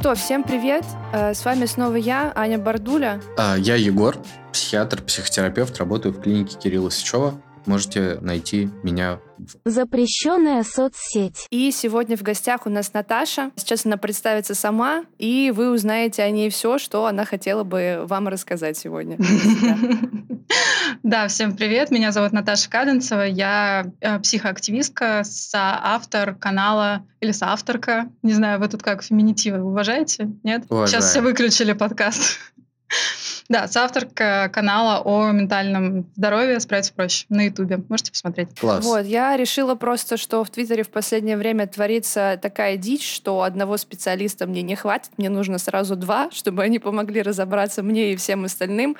что, всем привет. Э, С вами снова я, Аня Бардуля. А, Я Егор, психиатр, психотерапевт, работаю в клинике Кирилла Сычева. Можете найти меня в Запрещенная соцсеть. И сегодня в гостях у нас Наташа. Сейчас она представится сама, и вы узнаете о ней все, что она хотела бы вам рассказать сегодня. Да, всем привет. Меня зовут Наташа Каденцева. Я э, психоактивистка, соавтор канала или соавторка. Не знаю, вы тут как феминитивы уважаете? Нет? Сейчас все выключили подкаст. Да, соавторка канала о ментальном здоровье «Справиться проще» на Ютубе. Можете посмотреть. класс. Вот, я решила просто, что в Твиттере в последнее время творится такая дичь, что одного специалиста мне не хватит, мне нужно сразу два, чтобы они помогли разобраться мне и всем остальным.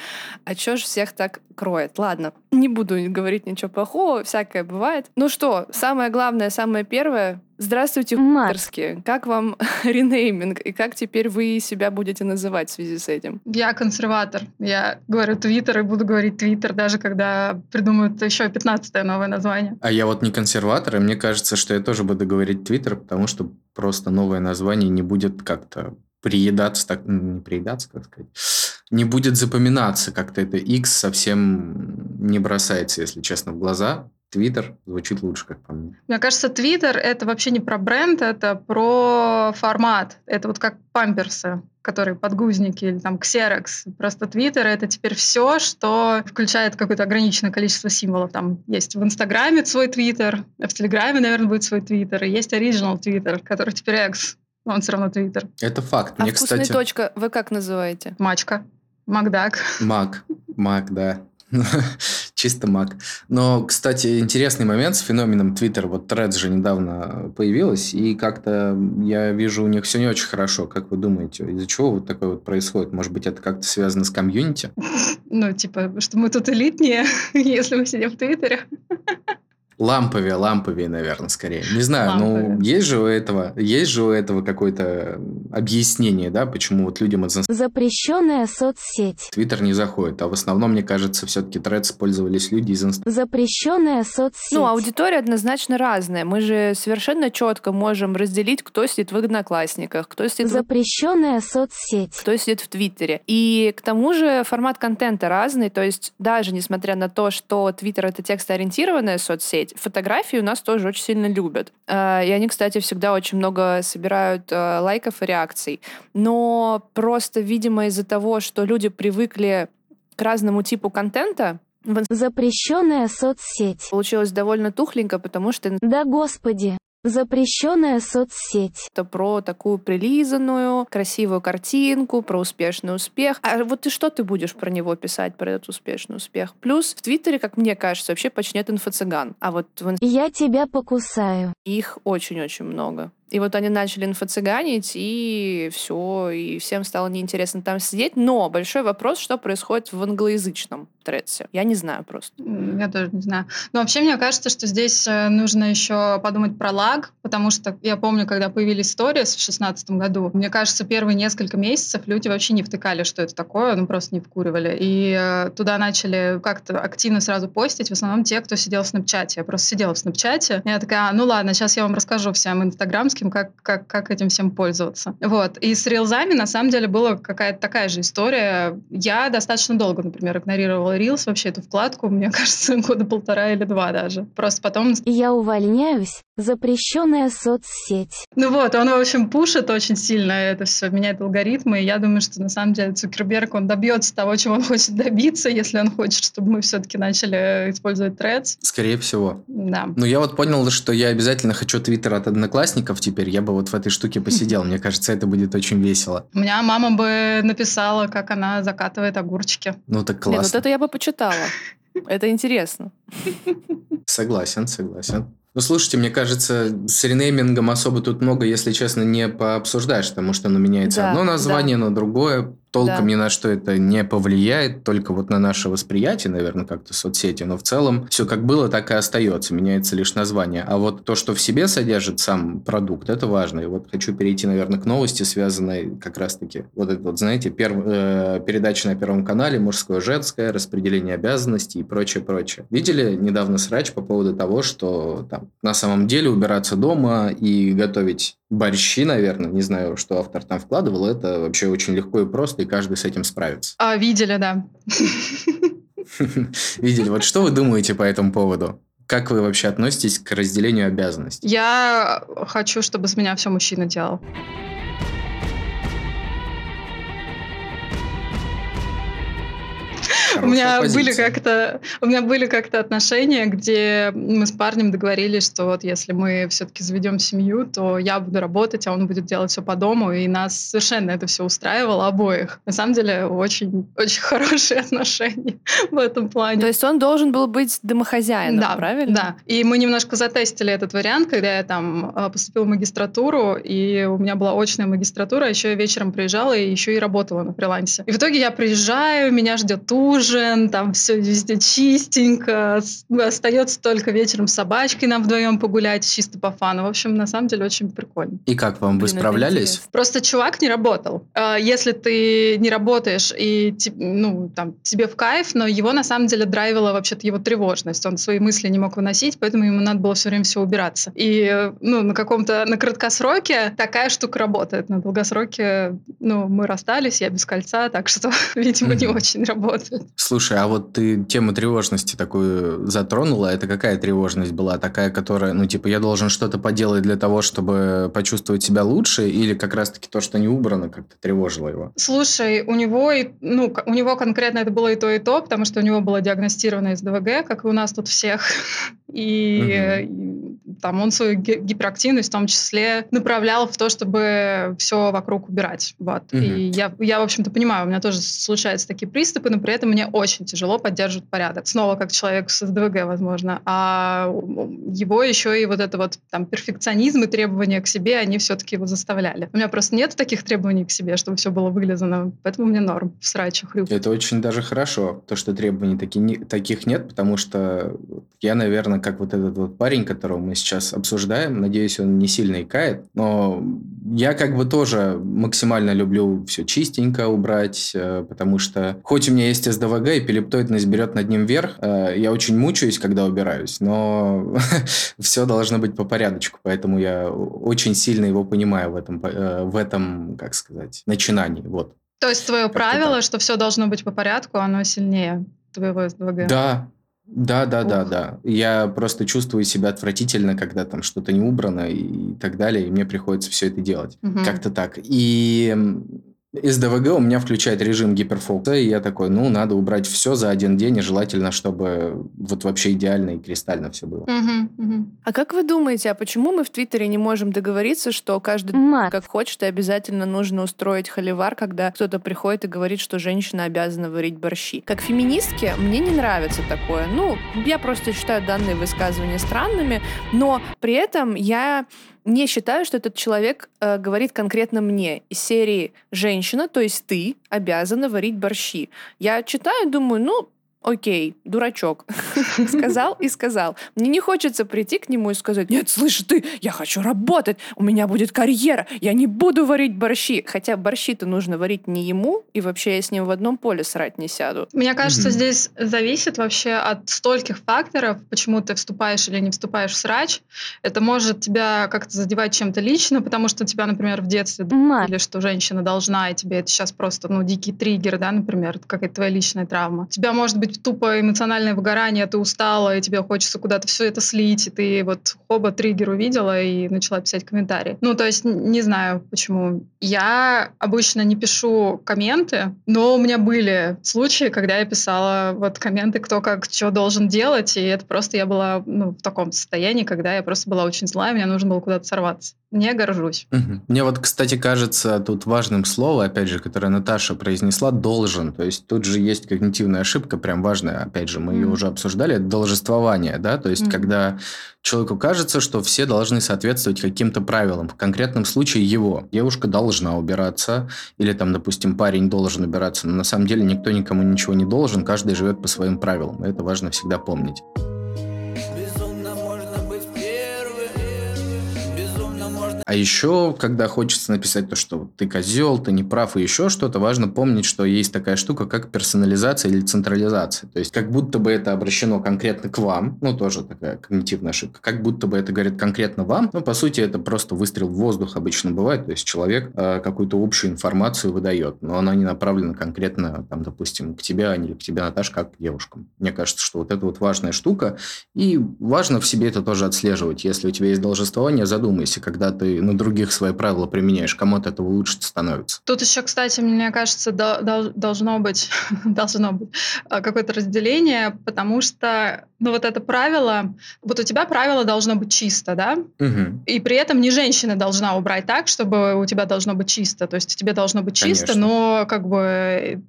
А чё ж всех так кроет? Ладно, не буду говорить ничего плохого, всякое бывает. Ну что, самое главное, самое первое, Здравствуйте, Мат. хуторские. Как вам ренейминг? И как теперь вы себя будете называть в связи с этим? Я консерватор. Я говорю Твиттер и буду говорить Твиттер, даже когда придумают еще 15 новое название. А я вот не консерватор, и мне кажется, что я тоже буду говорить Твиттер, потому что просто новое название не будет как-то приедаться, так, не приедаться, как сказать, не будет запоминаться как-то это X совсем не бросается, если честно, в глаза. Твиттер звучит лучше, как по мне. Мне кажется, Твиттер — это вообще не про бренд, это про формат. Это вот как памперсы, которые подгузники или там ксерокс. Просто Твиттер — это теперь все, что включает какое-то ограниченное количество символов. Там есть в Инстаграме свой Твиттер, в Телеграме, наверное, будет свой Твиттер, и есть Original Твиттер, который теперь X, но он все равно Твиттер. Это факт. А Мне, вкусная кстати, точка вы как называете? Мачка, Макдак. Мак. Мак, да. Чисто мак. Но, кстати, интересный момент с феноменом Twitter. Вот Threads же недавно появилась, и как-то я вижу у них все не очень хорошо. Как вы думаете, из-за чего вот такое вот происходит? Может быть, это как-то связано с комьюнити? Ну, типа, что мы тут элитнее, если мы сидим в Твиттере. Ламповее, ламповее, наверное, скорее. Не знаю, ну, Ламповее. есть же у этого, есть же у этого какое-то объяснение, да, почему вот людям из Запрещенная соцсеть. Твиттер не заходит. А в основном, мне кажется, все-таки Threads пользовались люди из Инстаграма. Запрещенная соцсеть. Ну, аудитория однозначно разная. Мы же совершенно четко можем разделить, кто сидит в Одноклассниках, кто сидит в Запрещенная соцсеть. кто сидит в Твиттере. И к тому же формат контента разный, то есть даже несмотря на то, что Твиттер — это текстоориентированная соцсеть, фотографии у нас тоже очень сильно любят. Э, И они, кстати, всегда очень много собирают э, лайков и реакций. Но просто, видимо, из-за того, что люди привыкли к разному типу контента, в Запрещенная соцсеть. получилось довольно тухленько, потому что Да господи. Запрещенная соцсеть. это про такую прилизанную, красивую картинку, про успешный успех. А вот ты что ты будешь про него писать, про этот успешный успех? Плюс в Твиттере, как мне кажется, вообще почти нет инфо-цыган. А вот в Я тебя покусаю. их очень-очень много. И вот они начали инфо-цыганить, и все, и всем стало неинтересно там сидеть. Но большой вопрос, что происходит в англоязычном Тредсе. Я не знаю просто. Я тоже не знаю. Но вообще мне кажется, что здесь э, нужно еще подумать про лаг, потому что я помню, когда появились сторис в шестнадцатом году, мне кажется, первые несколько месяцев люди вообще не втыкали, что это такое, ну просто не вкуривали. И э, туда начали как-то активно сразу постить, в основном те, кто сидел в Снапчате. Я просто сидела в Снапчате, я такая, «А, ну ладно, сейчас я вам расскажу всем инстаграмским, как, как, как этим всем пользоваться. Вот. И с рилзами, на самом деле, была какая-то такая же история. Я достаточно долго, например, игнорировала Reels, вообще эту вкладку, мне кажется, года полтора или два даже. Просто потом... Я увольняюсь. Запрещенная соцсеть. Ну вот, он, в общем, пушит очень сильно это все, меняет алгоритмы, и я думаю, что на самом деле Цукерберг, он добьется того, чего он хочет добиться, если он хочет, чтобы мы все-таки начали использовать Threads. Скорее всего. Да. Ну, я вот понял, что я обязательно хочу Твиттер от одноклассников теперь. Я бы вот в этой штуке посидел. Мне кажется, это будет очень весело. У меня мама бы написала, как она закатывает огурчики. Ну, так Нет, вот классно. это я бы почитала. Это интересно. Согласен, согласен. Ну, слушайте, мне кажется, с ренеймингом особо тут много, если честно, не пообсуждаешь, потому что оно меняется Да, одно название на другое, толком Да. ни на что это не повлияет, только вот на наше восприятие, наверное, как-то соцсети, но в целом все как было, так и остается, меняется лишь название. А вот то, что в себе содержит сам продукт, это важно. И вот хочу перейти, наверное, к новости, связанной как раз-таки, вот это вот, знаете, перв- э, передача на Первом канале, мужское, женское, распределение обязанностей и прочее, прочее. Видели недавно срач по поводу того, что там на самом деле убираться дома и готовить борщи, наверное, не знаю, что автор там вкладывал, это вообще очень легко и просто, и каждый с этим справится. А, видели, да. Видели. Вот что вы думаете по этому поводу? Как вы вообще относитесь к разделению обязанностей? Я хочу, чтобы с меня все мужчина делал. У меня были как-то у меня были как-то отношения, где мы с парнем договорились, что вот если мы все-таки заведем семью, то я буду работать, а он будет делать все по дому, и нас совершенно это все устраивало обоих. На самом деле очень очень хорошие отношения в этом плане. То есть он должен был быть домохозяином, да, правильно? Да. И мы немножко затестили этот вариант, когда я там а, поступила в магистратуру, и у меня была очная магистратура, а еще я вечером приезжала и еще и работала на фрилансе. И в итоге я приезжаю, меня ждет ужин, там все везде чистенько, остается только вечером с собачкой нам вдвоем погулять, чисто по фану. В общем, на самом деле очень прикольно. И как вам, вы Блин, справлялись? Просто чувак не работал. А, Если ты не работаешь и ну, там, тебе в кайф, но его на самом деле драйвила вообще-то его тревожность. Он свои мысли не мог выносить, поэтому ему надо было все время все убираться. И ну, на каком-то, на краткосроке такая штука работает. На долгосроке, ну, мы расстались, я без кольца, так что, видимо, не очень работает. Слушай, а вот ты тему тревожности такую затронула. Это какая тревожность была? Такая, которая, ну, типа, я должен что-то поделать для того, чтобы почувствовать себя лучше? Или как раз-таки то, что не убрано, как-то тревожило его? Слушай, у него, ну, у него конкретно это было и то, и то, потому что у него было диагностировано СДВГ, как и у нас тут всех. И, и там он свою ги- гиперактивность в том числе направлял в то, чтобы все вокруг убирать. Вот. Мгм. И я, я, в общем-то, понимаю, у меня тоже случаются такие приступы, но при этом мне очень тяжело поддерживать порядок. Снова как человек с СДВГ, возможно. А его еще и вот это вот там перфекционизм и требования к себе, они все-таки его заставляли. У меня просто нет таких требований к себе, чтобы все было вылезано, поэтому мне норм в сраче хрюк. Это очень даже хорошо, то, что требований таки не- таких нет, потому что я, наверное, как вот этот вот парень, которого мы сейчас обсуждаем, надеюсь, он не сильно икает, но я как бы тоже максимально люблю все чистенько убрать, э, потому что хоть у меня есть СДВГ и пелептоидность берет над ним вверх, э, я очень мучаюсь, когда убираюсь, но все должно быть по порядочку, поэтому я очень сильно его понимаю в этом, э, в этом, как сказать, начинании, вот. То есть твое Как-то правило, так. что все должно быть по порядку, оно сильнее твоего СДВГ? Да, да, да, да, Ух. да. Я просто чувствую себя отвратительно, когда там что-то не убрано и так далее, и мне приходится все это делать. Мгм. Как-то так. И СДВГ у меня включает режим гиперфокуса, и я такой, ну, надо убрать все за один день, и желательно, чтобы вот вообще идеально и кристально все было. Мгм, мгм. А как вы думаете, а почему мы в Твиттере не можем договориться, что каждый Мат. как хочет, и обязательно нужно устроить холивар, когда кто-то приходит и говорит, что женщина обязана варить борщи. Как феминистке мне не нравится такое. Ну, я просто считаю данные высказывания странными, но при этом я не считаю, что этот человек э, говорит конкретно мне из серии «женщина, то есть ты, обязана варить борщи». Я читаю думаю, ну, окей, дурачок. Сказал и сказал. Мне не хочется прийти к нему и сказать, нет, слышь, ты, я хочу работать, у меня будет карьера, я не буду варить борщи. Хотя борщи-то нужно варить не ему, и вообще я с ним в одном поле срать не сяду. Мне кажется, здесь зависит вообще от стольких факторов, почему ты вступаешь или не вступаешь в срач. Это может тебя как-то задевать чем-то лично, потому что тебя, например, в детстве или что женщина должна, и тебе это сейчас просто, ну, дикий триггер, да, например, какая-то твоя личная травма. Тебя может быть тупо эмоциональное выгорание, ты устала, и тебе хочется куда-то все это слить, и ты вот хоба триггер увидела и начала писать комментарии. Ну, то есть, не знаю почему. Я обычно не пишу комменты, но у меня были случаи, когда я писала вот комменты, кто как что должен делать, и это просто я была ну, в таком состоянии, когда я просто была очень злая, мне нужно было куда-то сорваться. Не горжусь. Мне вот, кстати, кажется тут важным слово, опять же, которое Наташа произнесла, должен. То есть тут же есть когнитивная ошибка, прям важная, опять же, мы ее Мгм. уже обсуждали, это должествование, да, то есть Мгм. когда человеку кажется, что все должны соответствовать каким-то правилам, в конкретном случае его. Девушка должна убираться, или там, допустим, парень должен убираться, но на самом деле никто никому ничего не должен, каждый живет по своим правилам, это важно всегда помнить. А еще, когда хочется написать то, что ты козел, ты не прав и еще что-то, важно помнить, что есть такая штука, как персонализация или централизация. То есть, как будто бы это обращено конкретно к вам, ну, тоже такая когнитивная ошибка, как будто бы это говорит конкретно вам, но, по сути, это просто выстрел в воздух обычно бывает, то есть человек э, какую-то общую информацию выдает, но она не направлена конкретно, там, допустим, к тебе, а не к тебе, Наташа, как к девушкам. Мне кажется, что вот это вот важная штука, и важно в себе это тоже отслеживать. Если у тебя есть должествование, задумайся, когда ты на других свои правила применяешь, кому от этого лучше становится. Тут еще, кстати, мне кажется, должно быть, должно быть э, какое-то разделение, потому что, ну, вот это правило, вот у тебя правило должно быть чисто, да? Угу. И при этом не женщина должна убрать так, чтобы у тебя должно быть чисто. То есть тебе должно быть чисто, Конечно. но как бы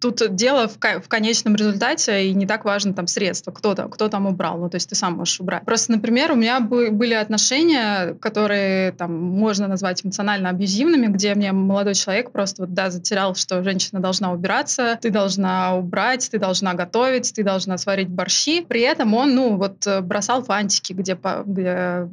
тут дело в, в конечном результате, и не так важно там средства, кто там, кто там убрал, ну, то есть ты сам можешь убрать. Просто, например, у меня были отношения, которые там можно назвать эмоционально абьюзивными, где мне молодой человек просто вот, да, затерял, что женщина должна убираться, ты должна убрать, ты должна готовить, ты должна сварить борщи. При этом он, ну, вот бросал фантики, где, где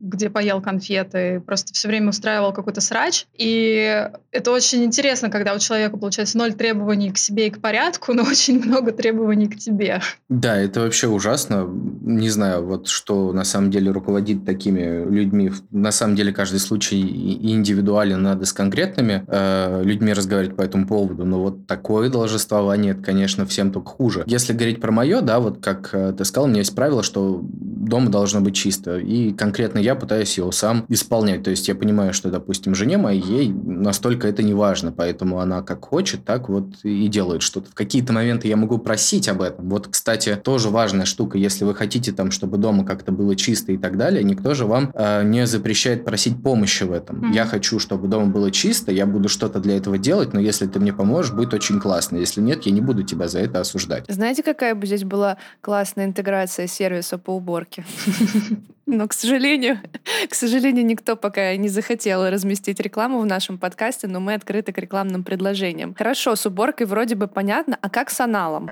где поел конфеты, просто все время устраивал какой-то срач. И это очень интересно, когда у человека, получается, ноль требований к себе и к порядку, но очень много требований к тебе. Да, это вообще ужасно. Не знаю, вот что на самом деле руководит такими людьми. На самом деле каждый случай индивидуален, надо с конкретными э, людьми разговаривать по этому поводу, но вот такое должествование, это, конечно, всем только хуже. Если говорить про мое, да, вот как э, ты сказал, у меня есть правило, что дома должно быть чисто. И конкретно я пытаюсь его сам исполнять. То есть я понимаю, что, допустим, жене моей ей настолько это не важно, поэтому она как хочет, так вот и делает что-то. В какие-то моменты я могу просить об этом. Вот, кстати, тоже важная штука. Если вы хотите там, чтобы дома как-то было чисто и так далее, никто же вам э, не запрещает просить помощи в этом. Mm-hmm. Я хочу, чтобы дома было чисто, я буду что-то для этого делать, но если ты мне поможешь, будет очень классно. Если нет, я не буду тебя за это осуждать. Знаете, какая бы здесь была классная интеграция сервиса по уборке? Но, к сожалению, к сожалению, никто пока не захотел разместить рекламу в нашем подкасте, но мы открыты к рекламным предложениям. Хорошо, с уборкой вроде бы понятно, а как с аналом?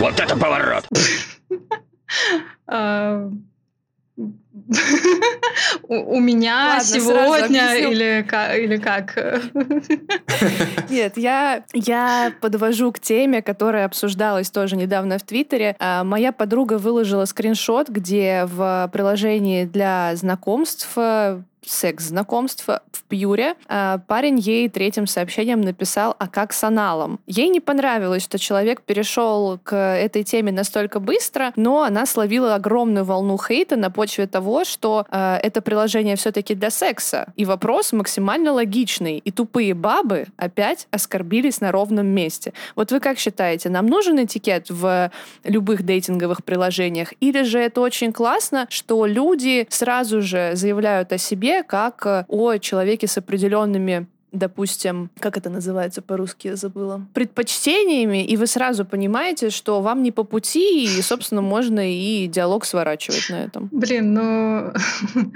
Вот это поворот! У меня сегодня или или как? Нет, я я подвожу к теме, которая обсуждалась тоже недавно в Твиттере. А, моя подруга выложила скриншот, где в приложении для знакомств секс-знакомств в Пьюре, а, парень ей третьим сообщением написал «А как с аналом?». Ей не понравилось, что человек перешел к этой теме настолько быстро, но она словила огромную волну хейта на почве того, что э, это приложение все-таки для секса. И вопрос максимально логичный. И тупые бабы опять оскорбились на ровном месте. Вот вы как считаете, нам нужен этикет в любых дейтинговых приложениях? Или же это очень классно, что люди сразу же заявляют о себе, как о человеке с определенными допустим, как это называется по-русски, я забыла, предпочтениями, и вы сразу понимаете, что вам не по пути, и, собственно, можно и диалог сворачивать на этом. Блин, ну...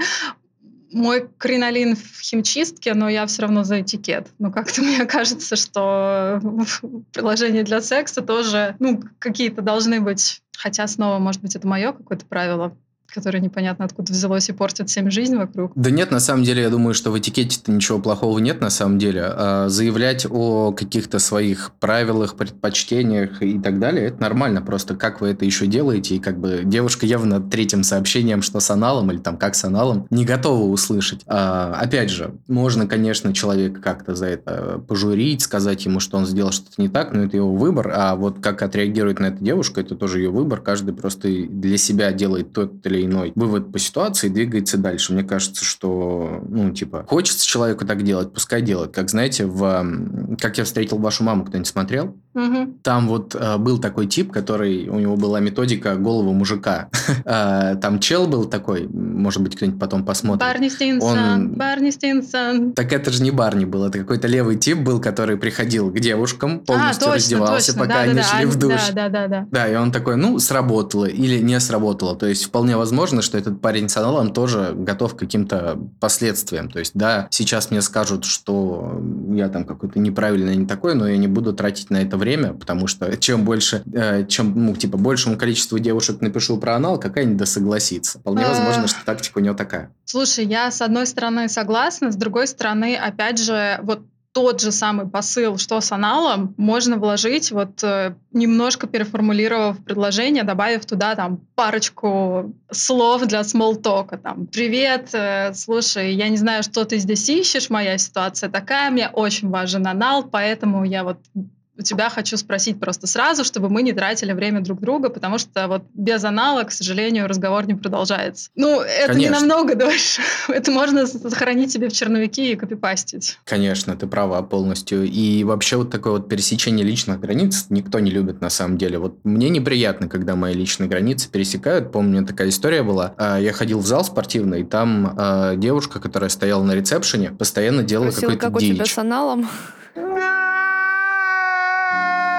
Мой кринолин в химчистке, но я все равно за этикет. Ну, как-то мне кажется, что приложения для секса тоже, ну, какие-то должны быть. Хотя снова, может быть, это мое какое-то правило которое непонятно откуда взялось и портит всем жизнь вокруг. Да нет, на самом деле, я думаю, что в этикете-то ничего плохого нет, на самом деле. А заявлять о каких-то своих правилах, предпочтениях и так далее, это нормально. Просто как вы это еще делаете, и как бы девушка явно третьим сообщением, что с аналом или там как с аналом, не готова услышать. А, опять же, можно, конечно, человека как-то за это пожурить, сказать ему, что он сделал что-то не так, но это его выбор. А вот как отреагирует на это девушка, это тоже ее выбор. Каждый просто для себя делает тот или или иной вывод по ситуации и двигается дальше. Мне кажется, что, ну, типа, хочется человеку так делать, пускай делает. Как, знаете, в «Как я встретил вашу маму» кто-нибудь смотрел? Угу. Там вот э, был такой тип, который, у него была методика головы мужика. э, там чел был такой, может быть, кто-нибудь потом посмотрит. Барни Стинсон, Он... Барни Стинсон. Так это же не Барни был, это какой-то левый тип был, который приходил к девушкам, а, полностью а, раздевался, пока они шли в душ. Да, да, да, да. Да, и он такой, ну, сработало или не сработало. То есть вполне возможно, что этот парень с аналом тоже готов к каким-то последствиям. То есть, да, сейчас мне скажут, что я там какой-то неправильный, не такой, но я не буду тратить на это время время, потому что чем больше, э, чем, ну, типа, большему количеству девушек напишу про анал, какая-нибудь да согласится. Вполне А. возможно, что тактика у него такая. Слушай, я с одной стороны согласна, с другой стороны, опять же, вот тот же самый посыл, что с аналом, можно вложить, вот э, немножко переформулировав предложение, добавив туда там парочку слов для смолтока. Там, привет, э, слушай, я не знаю, что ты здесь ищешь, моя ситуация такая, мне очень важен анал, поэтому я вот у тебя хочу спросить просто сразу, чтобы мы не тратили время друг друга, потому что вот без анала, к сожалению, разговор не продолжается. Ну, это не Конечно. намного дольше. Это можно сохранить себе в черновике и копипастить. Конечно, ты права полностью. И вообще вот такое вот пересечение личных границ никто не любит на самом деле. Вот мне неприятно, когда мои личные границы пересекают. Помню, такая история была. А, Я ходил в зал спортивный, и там а, девушка, которая стояла на ресепшене, постоянно делала какой-то как у тебя дичь. с аналом.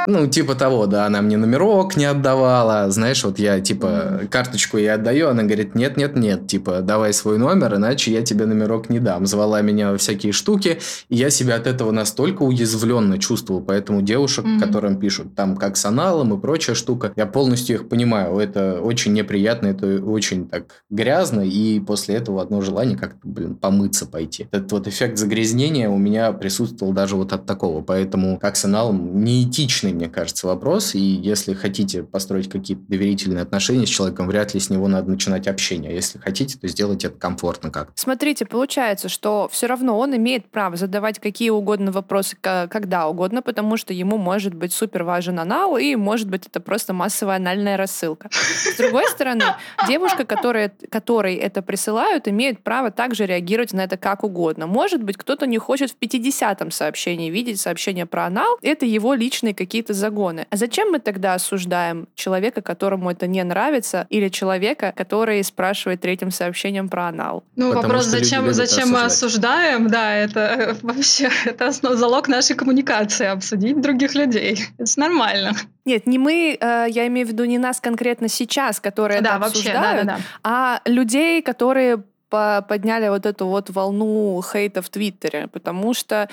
Ну, типа того, да, она мне номерок не отдавала, знаешь, вот я, типа, карточку ей отдаю, она говорит, нет-нет-нет, типа, давай свой номер, иначе я тебе номерок не дам. Звала меня во всякие штуки, и я себя от этого настолько уязвленно чувствовал, поэтому девушек, Мгм. которым пишут там как с аналом и прочая штука, я полностью их понимаю, это очень неприятно, это очень так грязно, и после этого одно желание как-то, блин, помыться пойти. Этот вот эффект загрязнения у меня присутствовал даже вот от такого, поэтому как с аналом неэтичный, мне кажется, вопрос, и если хотите построить какие-то доверительные отношения с человеком, вряд ли с него надо начинать общение, а если хотите, то сделайте это комфортно как Смотрите, получается, что все равно он имеет право задавать какие угодно вопросы, когда угодно, потому что ему может быть супер важен анал, и может быть это просто массовая анальная рассылка. С другой стороны, девушка, которая, которой это присылают, имеет право также реагировать на это как угодно. Может быть, кто-то не хочет в 50-м сообщении видеть сообщение про анал, это его личные какие-то загоны. А зачем мы тогда осуждаем человека, которому это не нравится, или человека, который спрашивает третьим сообщением про анал? Ну, Потому вопрос, зачем, зачем мы осуждаем, да, это вообще это основ, залог нашей коммуникации, обсудить других людей. Это нормально. Нет, не мы, э, я имею в виду не нас конкретно сейчас, которые да, это вообще, да, обсуждают, да, да. а людей, которые подняли вот эту вот волну хейта в Твиттере, потому что,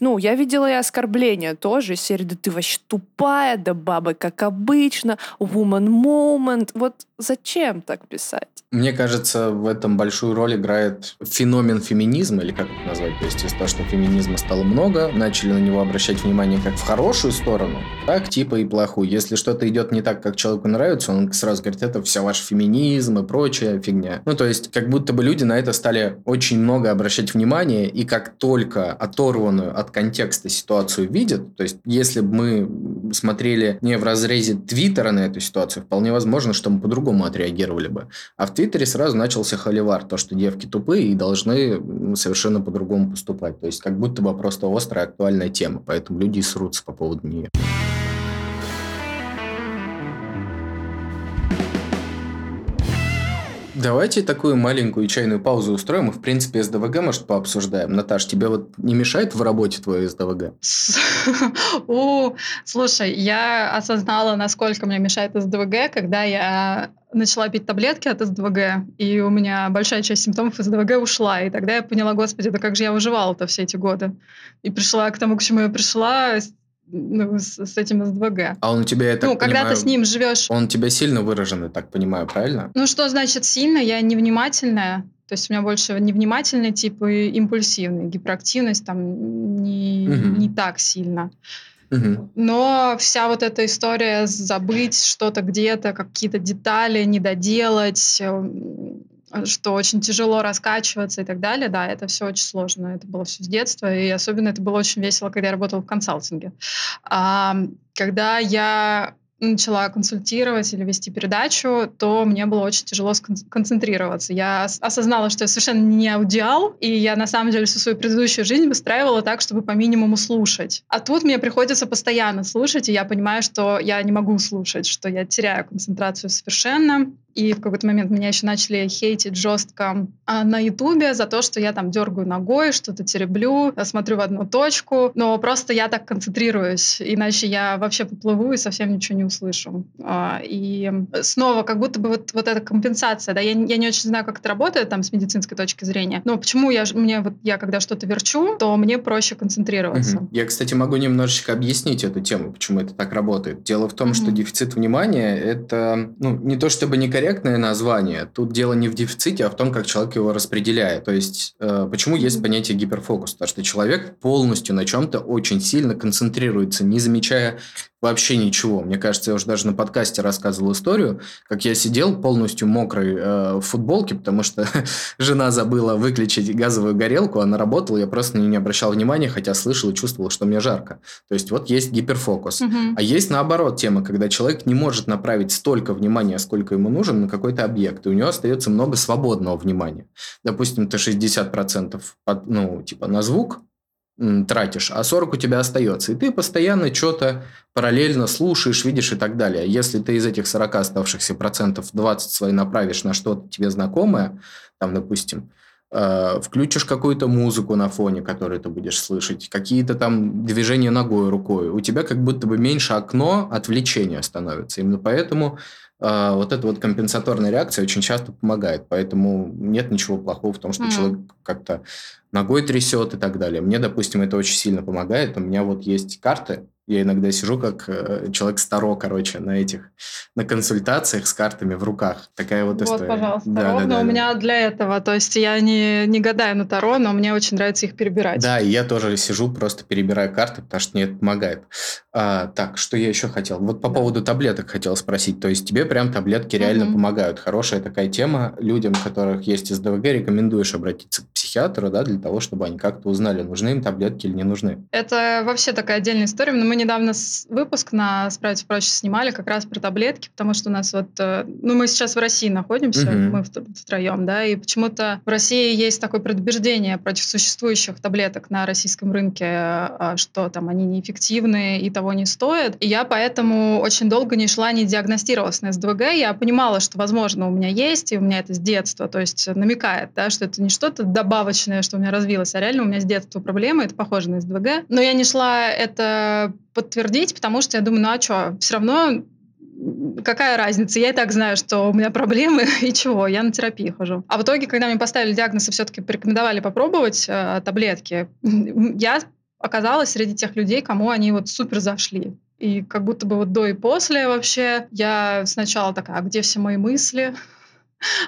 ну, я видела и оскорбления тоже, серии, да ты вообще тупая, да баба, как обычно, woman moment, вот зачем так писать? Мне кажется, в этом большую роль играет феномен феминизма, или как это назвать. То есть из-за того, что феминизма стало много, начали на него обращать внимание как в хорошую сторону, так типа и плохую. Если что-то идет не так, как человеку нравится, он сразу говорит, это все ваш феминизм и прочая фигня. Ну, то есть, как будто бы люди на это стали очень много обращать внимание, и как только оторванную от контекста ситуацию видят, то есть, если бы мы смотрели не в разрезе Твиттера на эту ситуацию, вполне возможно, что мы по-другому отреагировали бы. А в Твиттере сразу начался холивар, то, что девки тупые и должны совершенно по-другому поступать. То есть, как будто бы просто острая актуальная тема, поэтому люди и срутся по поводу нее. Давайте такую маленькую чайную паузу устроим и, в принципе, СДВГ, может, пообсуждаем. Наташ, тебе вот не мешает в работе твое СДВГ? О, слушай, я осознала, насколько мне мешает СДВГ, когда я начала пить таблетки от СДВГ, и у меня большая часть симптомов СДВГ ушла. И тогда я поняла, господи, да как же я выживала-то все эти годы. И пришла к тому, к чему я пришла ну, с, с этим СДВГ. А он у тебя, я так ну, когда понимаю, ты с ним живешь он у тебя сильно выражен, я так понимаю, правильно? Ну, что значит сильно? Я невнимательная. То есть у меня больше невнимательный тип и импульсивный. Гиперактивность там не, Мгм. не так сильно. Мгм. Но вся вот эта история забыть что-то где-то, какие-то детали не доделать, эм, что очень тяжело раскачиваться и так далее, да, это все очень сложно. Это было все с детства, и особенно это было очень весело, когда я работала в консалтинге. А, когда я начала консультировать или вести передачу, то мне было очень тяжело скон- концентрироваться. Я ос- осознала, что я совершенно не аудиал, и я на самом деле всю свою предыдущую жизнь выстраивала так, чтобы по минимуму слушать. А тут мне приходится постоянно слушать, и я понимаю, что я не могу слушать, что я теряю концентрацию совершенно. И в какой-то момент меня еще начали хейтить жестко а, на Ютубе за то, что я там дергаю ногой, что-то тереблю, смотрю в одну точку. Но просто я так концентрируюсь, иначе я вообще поплыву и совсем ничего не услышу. А, и снова как будто бы вот, вот эта компенсация, да, я, я не очень знаю, как это работает там с медицинской точки зрения, но почему я, мне вот, я когда что-то верчу, то мне проще концентрироваться. Угу. Я, кстати, могу немножечко объяснить эту тему, почему это так работает. Дело в том, угу. что дефицит внимания – это ну, не то чтобы некорректное название, тут дело не в дефиците, а в том, как человек его распределяет. То есть, э, почему есть понятие гиперфокус? Потому что человек полностью на чем-то очень сильно концентрируется, не замечая вообще ничего. Мне кажется, я уже даже на подкасте рассказывал историю, как я сидел полностью мокрый э, в футболке, потому что жена забыла выключить газовую горелку, она работала, я просто нее не обращал внимания, хотя слышал и чувствовал, что мне жарко. То есть вот есть гиперфокус. Угу. А есть наоборот тема, когда человек не может направить столько внимания, сколько ему нужен на какой-то объект, и у него остается много свободного внимания. Допустим, ты 60% под, ну, типа на звук, тратишь, а 40 у тебя остается. И ты постоянно что-то параллельно слушаешь, видишь и так далее. Если ты из этих 40 оставшихся процентов 20 свои направишь на что-то тебе знакомое, там, допустим, э, включишь какую-то музыку на фоне, которую ты будешь слышать, какие-то там движения ногой, рукой, у тебя как будто бы меньше окно отвлечения становится. Именно поэтому э, вот эта вот компенсаторная реакция очень часто помогает. Поэтому нет ничего плохого в том, что mm. человек как-то ногой трясет и так далее. Мне, допустим, это очень сильно помогает. У меня вот есть карты, я иногда сижу как э, человек старо, короче, на этих, на консультациях с картами в руках. Такая вот, вот история. пожалуйста, да, ровно да, да, у да. меня для этого. То есть я не, не гадаю на Таро, но мне очень нравится их перебирать. Да, и я тоже сижу, просто перебираю карты, потому что мне это помогает. А, так, что я еще хотел? Вот по да. поводу таблеток хотел спросить. То есть тебе прям таблетки реально угу. помогают. Хорошая такая тема. Людям, у которых есть СДВГ, рекомендуешь обратиться к психиатру, да, для того, чтобы они как-то узнали, нужны им таблетки или не нужны. Это вообще такая отдельная история, но мы недавно выпуск на «Справиться проще» снимали как раз про таблетки, потому что у нас вот... Э, ну, мы сейчас в России находимся, угу. мы втроем, да, и почему-то в России есть такое предубеждение против существующих таблеток на российском рынке, а, что там они неэффективны и того не стоят. И я поэтому очень долго не шла, не диагностировалась на СДВГ. Я понимала, что, возможно, у меня есть, и у меня это с детства, то есть намекает, да, что это не что-то добавочное, что у меня развилось, а реально у меня с детства проблемы, это похоже на СДВГ. Но я не шла это подтвердить, потому что я думаю, ну а что, все равно какая разница? Я и так знаю, что у меня проблемы, и чего, я на терапии хожу. А в итоге, когда мне поставили диагноз и все-таки порекомендовали попробовать э, таблетки, я оказалась среди тех людей, кому они вот супер зашли. И как будто бы вот до и после вообще я сначала такая, а где все мои мысли?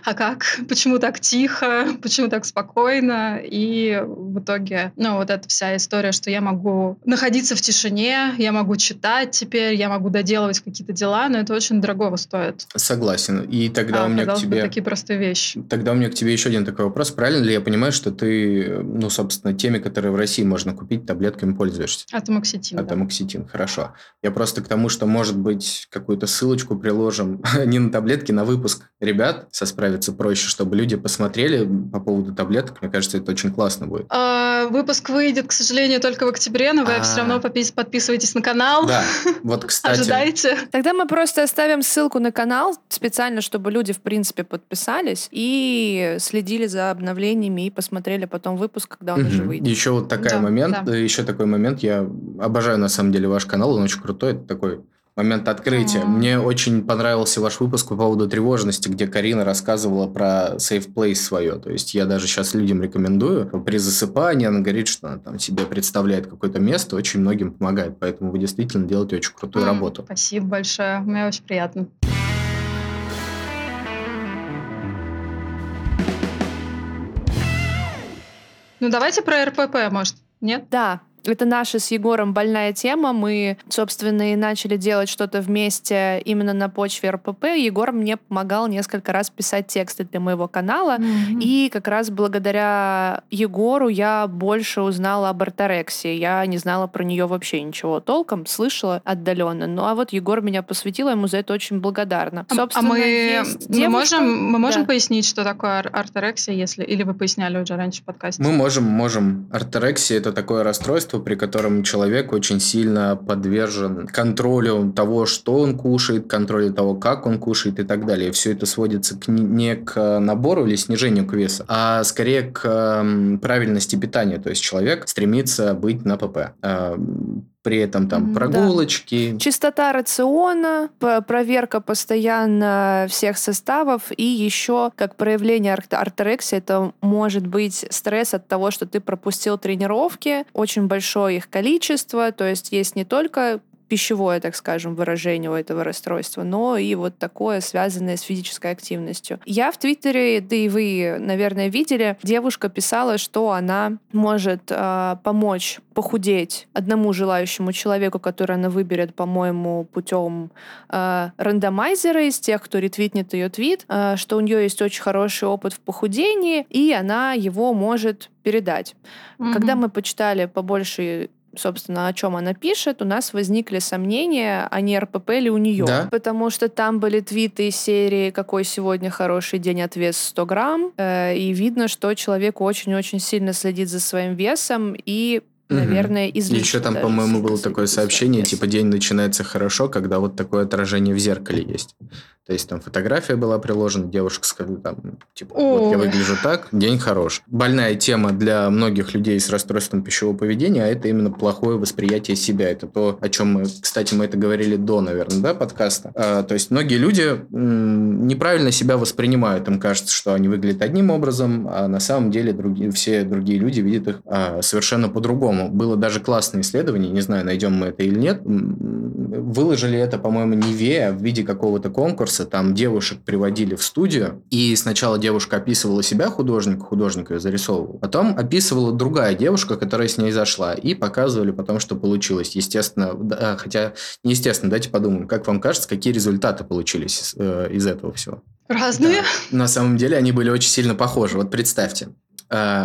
А как, почему так тихо, почему так спокойно. И в итоге, ну, вот эта вся история, что я могу находиться в тишине, я могу читать теперь, я могу доделывать какие-то дела, но это очень дорогого стоит. Согласен. И тогда а, у меня к тебе... такие простые вещи. Тогда у меня к тебе еще один такой вопрос. Правильно ли я понимаю, что ты, ну, собственно, теми, которые в России можно купить, таблетками пользуешься? Атомоксетин, Атомоксетин, да. хорошо. Я просто к тому, что, может быть, какую-то ссылочку приложим не на таблетки, на выпуск ребят со справиться проще, чтобы люди посмотрели по поводу таблеток. Мне кажется, это очень классно будет. А, выпуск выйдет, к сожалению, только в октябре, но вы А-а-а. все равно подписывайтесь на канал. Да, вот, кстати. Ожидайте. Тогда мы просто оставим ссылку на канал специально, чтобы люди, в принципе, подписались и следили за обновлениями и посмотрели потом выпуск, когда он угу. уже выйдет. Еще вот такой да, момент, да. еще такой момент. Я обожаю, на самом деле, ваш канал, он очень крутой. Это такой момент открытия. Mm-hmm. Мне очень понравился ваш выпуск по поводу тревожности, где Карина рассказывала про safe place свое. То есть я даже сейчас людям рекомендую. При засыпании она говорит, что она там себе представляет какое-то место, очень многим помогает. Поэтому вы действительно делаете очень крутую mm-hmm. работу. Спасибо большое. Мне очень приятно. Ну, давайте про РПП, может, нет? Да, это наша с Егором больная тема. Мы, собственно, и начали делать что-то вместе именно на почве РПП. Егор мне помогал несколько раз писать тексты для моего канала. Mm-hmm. И как раз благодаря Егору я больше узнала об орторексии. Я не знала про нее вообще ничего толком, слышала отдаленно. Ну а вот Егор меня посвятил, ему за это очень благодарна. А, Собственно, а мы, мы можем, мы можем да. пояснить, что такое орторексия, если или вы поясняли уже раньше в подкасте? Мы можем, можем. Орторексия это такое расстройство, расстройство, при котором человек очень сильно подвержен контролю того, что он кушает, контролю того, как он кушает и так далее. Все это сводится к, не к набору или снижению к весу, а скорее к правильности питания. То есть человек стремится быть на ПП а, при этом там прогулочки. Да. Чистота рациона, проверка постоянно всех составов и еще как проявление орторексии это может быть стресс от того, что ты пропустил тренировки, очень большое их количество, то есть есть не только пищевое, так скажем, выражение у этого расстройства, но и вот такое, связанное с физической активностью. Я в Твиттере, да и вы, наверное, видели, девушка писала, что она может э, помочь похудеть одному желающему человеку, который она выберет, по-моему, путем э, рандомайзера из тех, кто ретвитнет ее твит, э, что у нее есть очень хороший опыт в похудении, и она его может передать. Mm-hmm. Когда мы почитали побольше собственно, о чем она пишет, у нас возникли сомнения, а не РПП ли у нее. Да? Потому что там были твиты из серии «Какой сегодня хороший день от вес 100 грамм», э, и видно, что человек очень-очень сильно следит за своим весом и наверное, излишне. Еще там, по-моему, было такое сообщение, типа день начинается хорошо, когда вот такое отражение в зеркале есть. То есть там фотография была приложена, девушка сказала, там, типа, Ой. вот я выгляжу так, день хорош. Больная тема для многих людей с расстройством пищевого поведения, а это именно плохое восприятие себя. Это то, о чем мы, кстати, мы это говорили до, наверное, да, подкаста. А, то есть многие люди м, неправильно себя воспринимают. Им кажется, что они выглядят одним образом, а на самом деле другие, все другие люди видят их а, совершенно по-другому. Было даже классное исследование, не знаю, найдем мы это или нет, выложили это, по-моему, Невея в виде какого-то конкурса, там девушек приводили в студию, и сначала девушка описывала себя художник, художник ее зарисовывал, потом описывала другая девушка, которая с ней зашла, и показывали потом, что получилось. Естественно, да, хотя неестественно, давайте подумаем, как вам кажется, какие результаты получились э, из этого всего? Разные. Да. На самом деле они были очень сильно похожи. Вот представьте, а,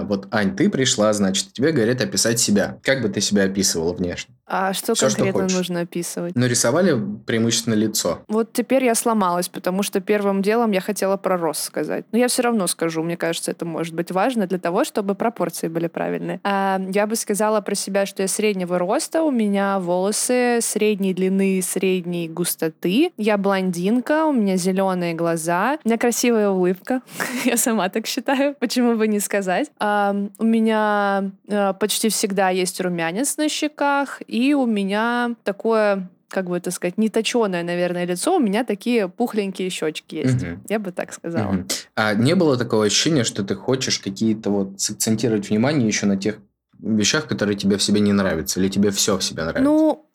вот, Ань, ты пришла, значит, тебе говорят описать себя. Как бы ты себя описывала внешне? А что Все, конкретно что нужно описывать? Ну, рисовали преимущественно лицо. Вот теперь я сломалась, потому что первым делом я хотела про рост сказать. Но я все равно скажу, мне кажется, это может быть важно для того, чтобы пропорции были правильные. А, я бы сказала про себя, что я среднего роста, у меня волосы средней длины, средней густоты. Я блондинка, у меня зеленые глаза, у меня красивая улыбка. я сама так считаю, почему бы не сказать. А, у меня а, почти всегда есть румянец на щеках, и и у меня такое как бы это сказать, не точеное, наверное, лицо, у меня такие пухленькие щечки есть. Угу. Я бы так сказала. Угу. А не было такого ощущения, что ты хочешь какие-то вот сакцентировать внимание еще на тех вещах, которые тебе в себе не нравятся, или тебе все в себе нравится? Ну,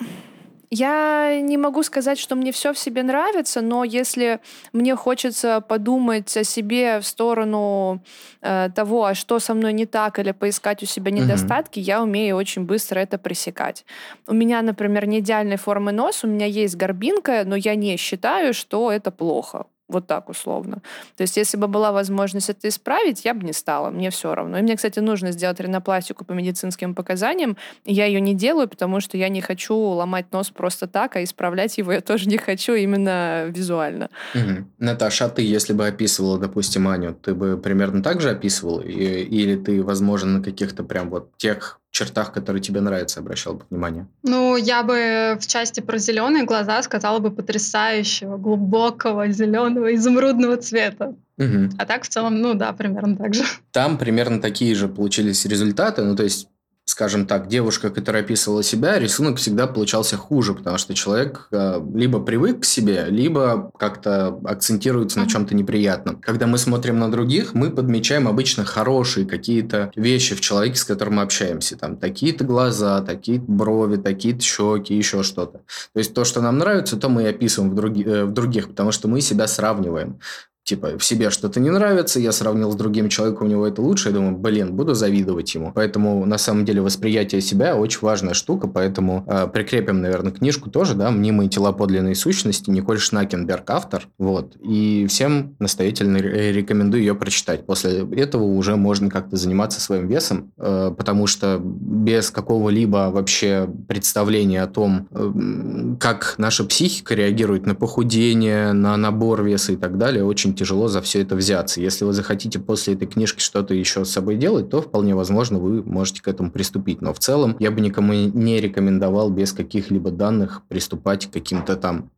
я не могу сказать, что мне все в себе нравится, но если мне хочется подумать о себе в сторону э, того, а что со мной не так, или поискать у себя недостатки, угу. я умею очень быстро это пресекать. У меня, например, не идеальной формы нос, у меня есть горбинка, но я не считаю, что это плохо. Вот так условно. То есть, если бы была возможность это исправить, я бы не стала. Мне все равно. И мне, кстати, нужно сделать ринопластику по медицинским показаниям. Я ее не делаю, потому что я не хочу ломать нос просто так, а исправлять его я тоже не хочу именно визуально. Угу. Наташа, а ты, если бы описывала, допустим, Аню, ты бы примерно так же описывала? Или ты, возможно, на каких-то прям вот тех чертах, которые тебе нравятся, обращал бы внимание? Ну, я бы в части про зеленые глаза сказала бы потрясающего, глубокого, зеленого, изумрудного цвета. Угу. А так в целом, ну да, примерно так же. Там примерно такие же получились результаты. Ну, то есть скажем так, девушка, которая описывала себя, рисунок всегда получался хуже, потому что человек э, либо привык к себе, либо как-то акцентируется на чем-то неприятном. Когда мы смотрим на других, мы подмечаем обычно хорошие какие-то вещи в человеке, с которым мы общаемся. Там такие-то глаза, такие-то брови, такие-то щеки, еще что-то. То есть то, что нам нравится, то мы и описываем в, други, э, в других, потому что мы себя сравниваем типа, в себе что-то не нравится, я сравнил с другим человеком, у него это лучше, я думаю, блин, буду завидовать ему. Поэтому, на самом деле, восприятие себя очень важная штука, поэтому э, прикрепим, наверное, книжку тоже, да, «Мнимые тела подлинной сущности», Николь Шнакенберг автор, вот, и всем настоятельно рекомендую ее прочитать. После этого уже можно как-то заниматься своим весом, э, потому что без какого-либо вообще представления о том, э, как наша психика реагирует на похудение, на набор веса и так далее, очень очень тяжело за все это взяться. Если вы захотите после этой книжки что-то еще с собой делать, то вполне возможно вы можете к этому приступить. Но в целом я бы никому не рекомендовал без каких-либо данных приступать к каким-то там,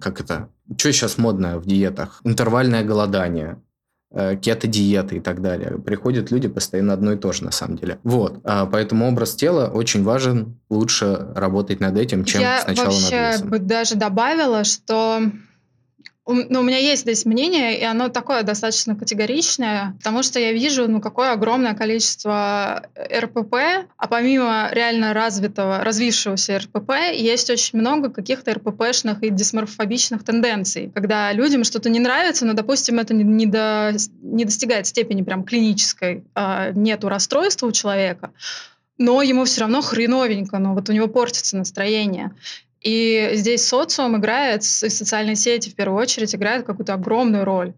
как это, что сейчас модное в диетах? Интервальное голодание, э, кето-диеты и так далее. Приходят люди постоянно одно и то же, на самом деле. Вот. А поэтому образ тела очень важен. Лучше работать над этим, чем Я сначала над вообще весом. бы даже добавила, что ну, у меня есть здесь мнение, и оно такое достаточно категоричное, потому что я вижу, ну, какое огромное количество э, РПП, а помимо реально развитого, развившегося РПП, есть очень много каких-то РППшных и дисморфобичных тенденций, когда людям что-то не нравится, но, допустим, это не, не, до, не достигает степени прям клинической, а, нету расстройства у человека, но ему все равно хреновенько, но вот у него портится настроение. И здесь социум играет, и социальные сети в первую очередь играют какую-то огромную роль.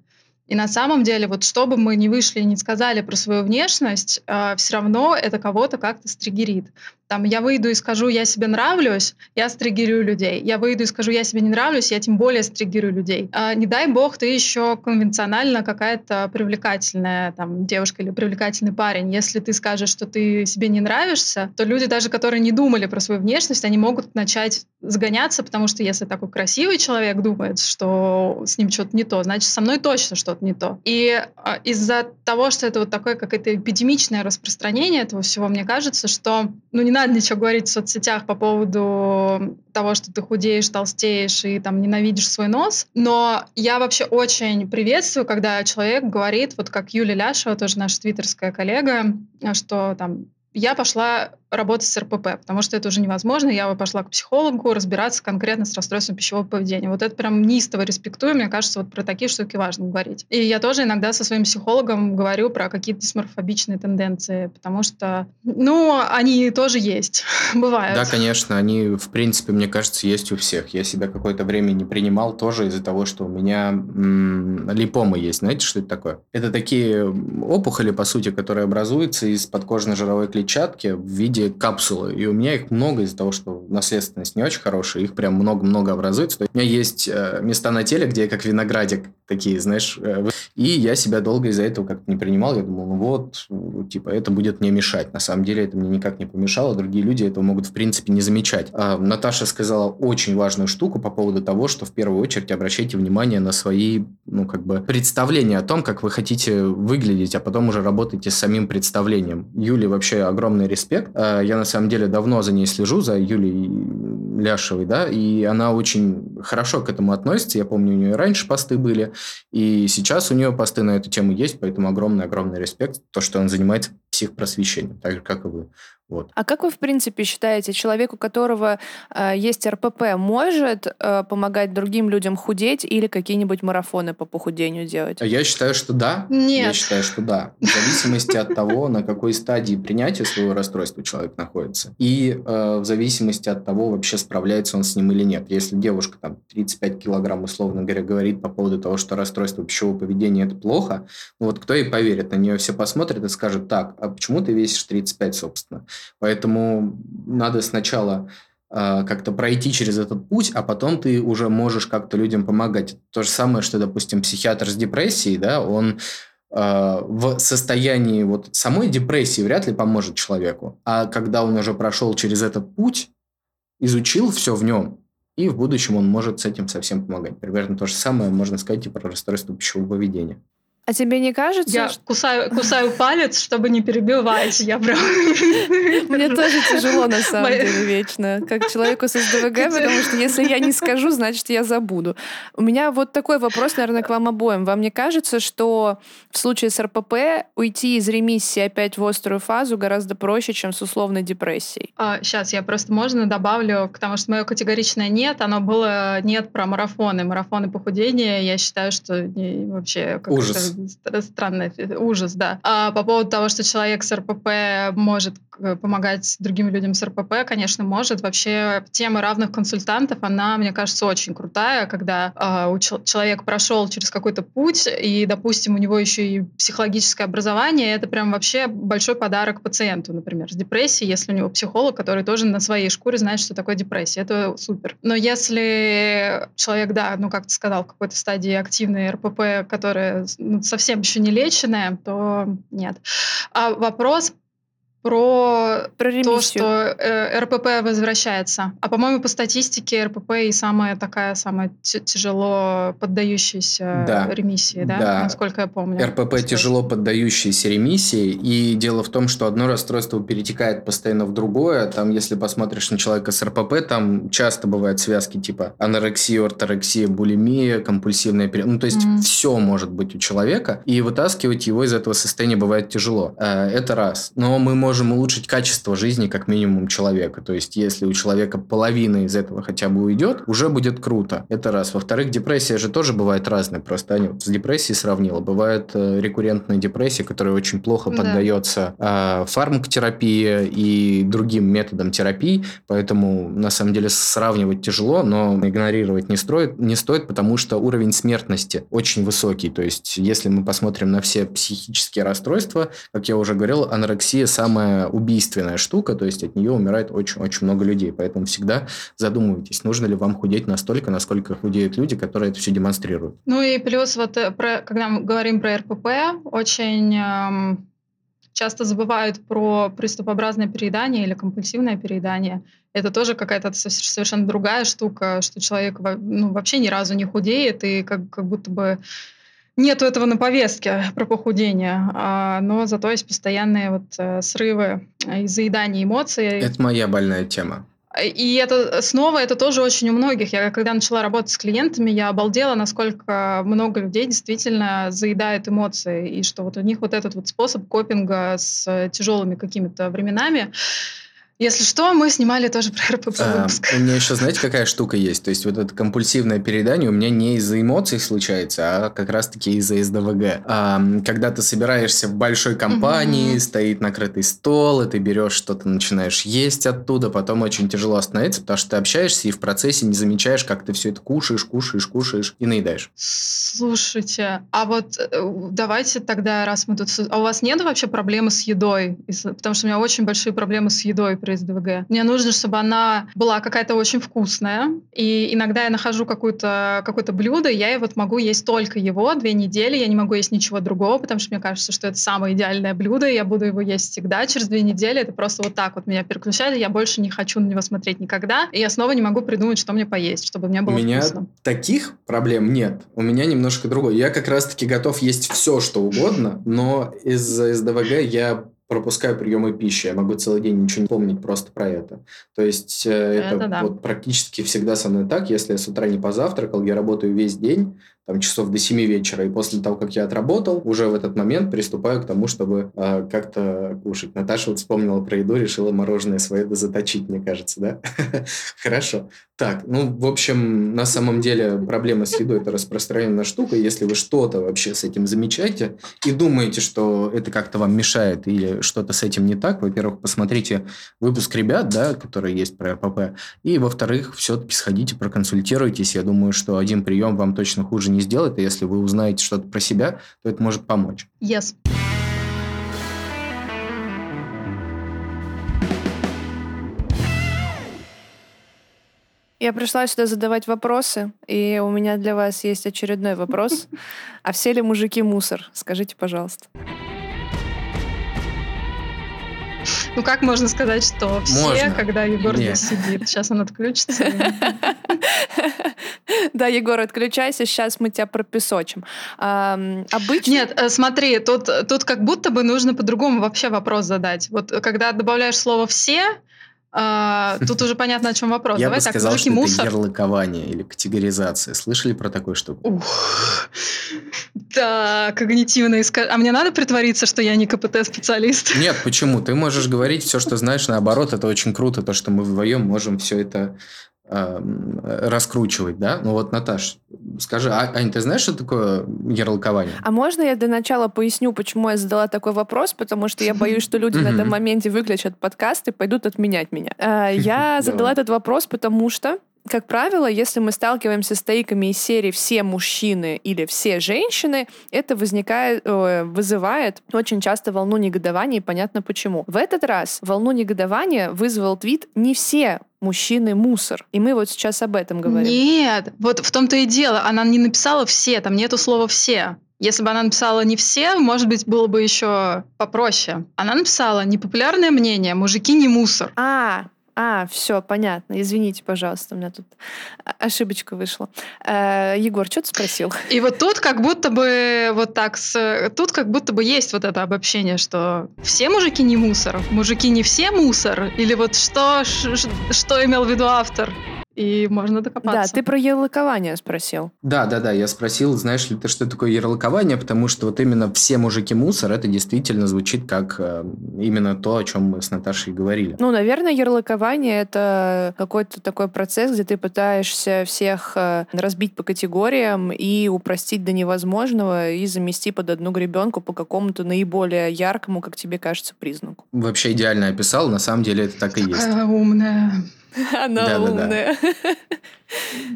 И на самом деле, вот что бы мы ни вышли и не сказали про свою внешность, э, все равно это кого-то как-то стригерит. Там я выйду и скажу, я себе нравлюсь, я стригерю людей. Я выйду и скажу, я себе не нравлюсь, я тем более стригерю людей. А, не дай бог, ты еще конвенционально какая-то привлекательная там, девушка или привлекательный парень. Если ты скажешь, что ты себе не нравишься, то люди, даже которые не думали про свою внешность, они могут начать сгоняться, потому что если такой красивый человек думает, что с ним что-то не то, значит, со мной точно что-то не то. И а, из-за того, что это вот такое какое-то эпидемичное распространение этого всего, мне кажется, что ну, не надо ничего говорить в соцсетях по поводу того, что ты худеешь, толстеешь и там ненавидишь свой нос. Но я вообще очень приветствую, когда человек говорит, вот как Юлия Ляшева, тоже наша твиттерская коллега, что там я пошла работать с РПП, потому что это уже невозможно. Я пошла к психологу разбираться конкретно с расстройством пищевого поведения. Вот это прям неистово респектую. Мне кажется, вот про такие штуки важно говорить. И я тоже иногда со своим психологом говорю про какие-то дисморфобичные тенденции, потому что, ну, они тоже есть, бывают. Да, конечно, они, в принципе, мне кажется, есть у всех. Я себя какое-то время не принимал тоже из-за того, что у меня липомы есть. Знаете, что это такое? Это такие опухоли, по сути, которые образуются из подкожно-жировой клетчатки в виде капсулы. И у меня их много из-за того, что наследственность не очень хорошая. Их прям много-много образуется. У меня есть э, места на теле, где я как виноградик такие, знаешь. Э, и я себя долго из-за этого как-то не принимал. Я думал, ну вот, типа, это будет мне мешать. На самом деле это мне никак не помешало. Другие люди этого могут, в принципе, не замечать. А Наташа сказала очень важную штуку по поводу того, что в первую очередь обращайте внимание на свои, ну, как бы, представления о том, как вы хотите выглядеть, а потом уже работайте с самим представлением. Юле вообще огромный респект. А я, на самом деле, давно за ней слежу, за Юлей Ляшевой, да, и она очень хорошо к этому относится. Я помню, у нее раньше посты были, и сейчас у нее посты на эту тему есть, поэтому огромный-огромный респект, то, что он занимается психпросвещением, так же, как и вы. Вот. А как вы, в принципе, считаете, человек, у которого э, есть РПП, может э, помогать другим людям худеть или какие-нибудь марафоны по похудению делать? Я считаю, что да. Нет. Я считаю, что да. В зависимости от того, на какой стадии принятия своего расстройства человек находится. И э, в зависимости от того, вообще справляется он с ним или нет. Если девушка там 35 килограмм, условно говоря, говорит по поводу того, что расстройство пищевого поведения это плохо, ну вот кто ей поверит? На нее все посмотрят и скажут, так, а почему ты весишь 35, собственно? Поэтому надо сначала э, как-то пройти через этот путь, а потом ты уже можешь как-то людям помогать. То же самое, что, допустим, психиатр с депрессией, да, он э, в состоянии вот самой депрессии вряд ли поможет человеку. А когда он уже прошел через этот путь, изучил все в нем, и в будущем он может с этим совсем помогать. Примерно то же самое можно сказать и про расстройство пищевого поведения. А тебе не кажется, Я что... кусаю, кусаю палец, чтобы не перебивать. Я прям... Мне тоже тяжело, на самом деле, вечно. Как человеку с СДВГ, потому что если я не скажу, значит, я забуду. У меня вот такой вопрос, наверное, к вам обоим. Вам не кажется, что в случае с РПП уйти из ремиссии опять в острую фазу гораздо проще, чем с условной депрессией? сейчас А, я просто можно добавлю, потому что мое категоричное нет, оно было нет про марафоны. Марафоны похудения, я считаю, что вообще Ужас. Странный ужас, да. А по поводу того, что человек с РПП может помогать другим людям с РПП, конечно, может. Вообще тема равных консультантов, она, мне кажется, очень крутая, когда э, человек прошел через какой-то путь, и, допустим, у него еще и психологическое образование, это прям вообще большой подарок пациенту, например, с депрессией, если у него психолог, который тоже на своей шкуре знает, что такое депрессия. Это супер. Но если человек, да, ну, как ты сказал, в какой-то стадии активной РПП, которая ну, совсем еще не леченная, то нет. А вопрос про, про то, что э, РПП возвращается. А по-моему, по статистике РПП и самая такая самая тяжело поддающаяся да. ремиссии, да? да? Насколько я помню. РПП тяжело поддающаяся ремиссии. И дело в том, что одно расстройство перетекает постоянно в другое. Там, если посмотришь на человека с РПП, там часто бывают связки типа анорексия, орторексия, булимия, компульсивная пере... Ну, то есть mm. все может быть у человека. И вытаскивать его из этого состояния бывает тяжело. Э, это раз. Но мы можем можем улучшить качество жизни как минимум человека. То есть, если у человека половина из этого хотя бы уйдет, уже будет круто. Это раз. Во-вторых, депрессия же тоже бывает разная. Просто Аня вот с депрессией сравнила. Бывает э, рекуррентная депрессия, которая очень плохо да. поддается э, фармакотерапии и другим методам терапии. Поэтому, на самом деле, сравнивать тяжело, но игнорировать не, строит, не стоит, потому что уровень смертности очень высокий. То есть, если мы посмотрим на все психические расстройства, как я уже говорил, анорексия самая самая убийственная штука, то есть от нее умирает очень-очень много людей. Поэтому всегда задумывайтесь, нужно ли вам худеть настолько, насколько худеют люди, которые это все демонстрируют. Ну и плюс вот, э, про, когда мы говорим про РПП, очень эм, часто забывают про приступообразное переедание или компульсивное переедание. Это тоже какая-то совершенно другая штука, что человек ну, вообще ни разу не худеет и как, как будто бы нету этого на повестке про похудение, а, но зато есть постоянные вот э, срывы и заедание эмоций. Это моя больная тема. И это снова, это тоже очень у многих. Я когда начала работать с клиентами, я обалдела, насколько много людей действительно заедают эмоции, и что вот у них вот этот вот способ копинга с тяжелыми какими-то временами, если что, мы снимали тоже про РПП выпуск. А, у меня еще, знаете, какая штука есть? То есть, вот это компульсивное переедание у меня не из-за эмоций случается, а как раз-таки из-за СДВГ. А, когда ты собираешься в большой компании, угу. стоит накрытый стол, и ты берешь что-то, начинаешь есть оттуда, потом очень тяжело остановиться, потому что ты общаешься и в процессе не замечаешь, как ты все это кушаешь, кушаешь, кушаешь и наедаешь. Слушайте, а вот э, давайте тогда, раз мы тут... А у вас нет вообще проблемы с едой? Потому что у меня очень большие проблемы с едой про СДВГ. Мне нужно, чтобы она была какая-то очень вкусная. И иногда я нахожу какое-то какое блюдо, и я вот могу есть только его две недели, я не могу есть ничего другого, потому что мне кажется, что это самое идеальное блюдо, и я буду его есть всегда. Через две недели это просто вот так вот меня переключает, и я больше не хочу на него смотреть никогда, и я снова не могу придумать, что мне поесть, чтобы мне было У меня вкусно. таких проблем нет. У меня немножко другое. Я как раз-таки готов есть все, что угодно, но из-за СДВГ я пропускаю приемы пищи, я могу целый день ничего не помнить просто про это. То есть э, это, это да. вот практически всегда со мной так. Если я с утра не позавтракал, я работаю весь день, там, часов до 7 вечера, и после того, как я отработал, уже в этот момент приступаю к тому, чтобы э, как-то кушать. Наташа вот вспомнила про еду, решила мороженое свое заточить, мне кажется, да? Хорошо. Так, ну, в общем, на самом деле проблема с едой – это распространенная штука. Если вы что-то вообще с этим замечаете и думаете, что это как-то вам мешает или что-то с этим не так, во-первых, посмотрите выпуск ребят, да, которые есть про РПП, и, во-вторых, все-таки сходите, проконсультируйтесь. Я думаю, что один прием вам точно хуже не сделает, и если вы узнаете что-то про себя, то это может помочь. Yes. Я пришла сюда задавать вопросы, и у меня для вас есть очередной вопрос. А все ли мужики мусор? Скажите, пожалуйста. Ну как можно сказать, что все, можно. когда Егор Нет. здесь сидит? Сейчас он отключится. Да, Егор, отключайся, сейчас мы тебя пропесочим. Обычно... Нет, э, смотри, тут, тут как будто бы нужно по-другому вообще вопрос задать. Вот когда добавляешь слово «все», а, тут уже понятно, о чем вопрос. Я Давай бы так, сказал, что мусор. это ярлыкование или категоризация. Слышали про такую штуку? Ух. Да, когнитивно иск... А мне надо притвориться, что я не КПТ-специалист? Нет, почему? Ты можешь говорить все, что знаешь, наоборот, это очень круто, то, что мы вдвоем можем все это раскручивать, да? Ну вот, Наташ, скажи, а, Ань, ты знаешь, что такое ярлыкование? А можно я для начала поясню, почему я задала такой вопрос? Потому что я боюсь, что люди на этом моменте выключат подкаст и пойдут отменять меня. Э, я задала этот вопрос, потому что как правило, если мы сталкиваемся с тейками из серии «все мужчины» или «все женщины», это возникает, э, вызывает очень часто волну негодования, и понятно почему. В этот раз волну негодования вызвал твит «не все мужчины мусор. И мы вот сейчас об этом говорим. Нет, вот в том-то и дело. Она не написала все, там нету слова все. Если бы она написала не все, может быть, было бы еще попроще. Она написала непопулярное мнение, мужики не мусор. А, а, все, понятно. Извините, пожалуйста, у меня тут ошибочка вышла. Э, Егор, что ты спросил? И вот тут как будто бы вот так, с, тут как будто бы есть вот это обобщение, что все мужики не мусор, мужики не все мусор, или вот что, что имел в виду автор? И можно докопаться. Да, ты про ярлыкование спросил. Да, да, да, я спросил, знаешь ли ты, что такое ярлыкование, потому что вот именно все мужики мусор, это действительно звучит как э, именно то, о чем мы с Наташей говорили. Ну, наверное, ярлыкование это какой-то такой процесс, где ты пытаешься всех э, разбить по категориям и упростить до невозможного и замести под одну гребенку по какому-то наиболее яркому, как тебе кажется, признаку. Вообще идеально описал, на самом деле это так и есть. Такая умная. Она да, умная.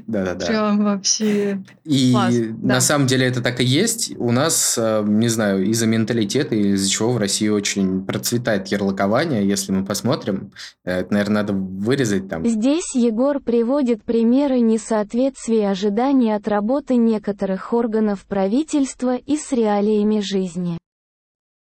Да-да-да. Прям вообще. И Класс, на да. самом деле это так и есть. У нас, э, не знаю, из-за менталитета, из-за чего в России очень процветает ярлыкование, если мы посмотрим. Э, это, наверное, надо вырезать там. Здесь Егор приводит примеры несоответствия ожиданий от работы некоторых органов правительства и с реалиями жизни.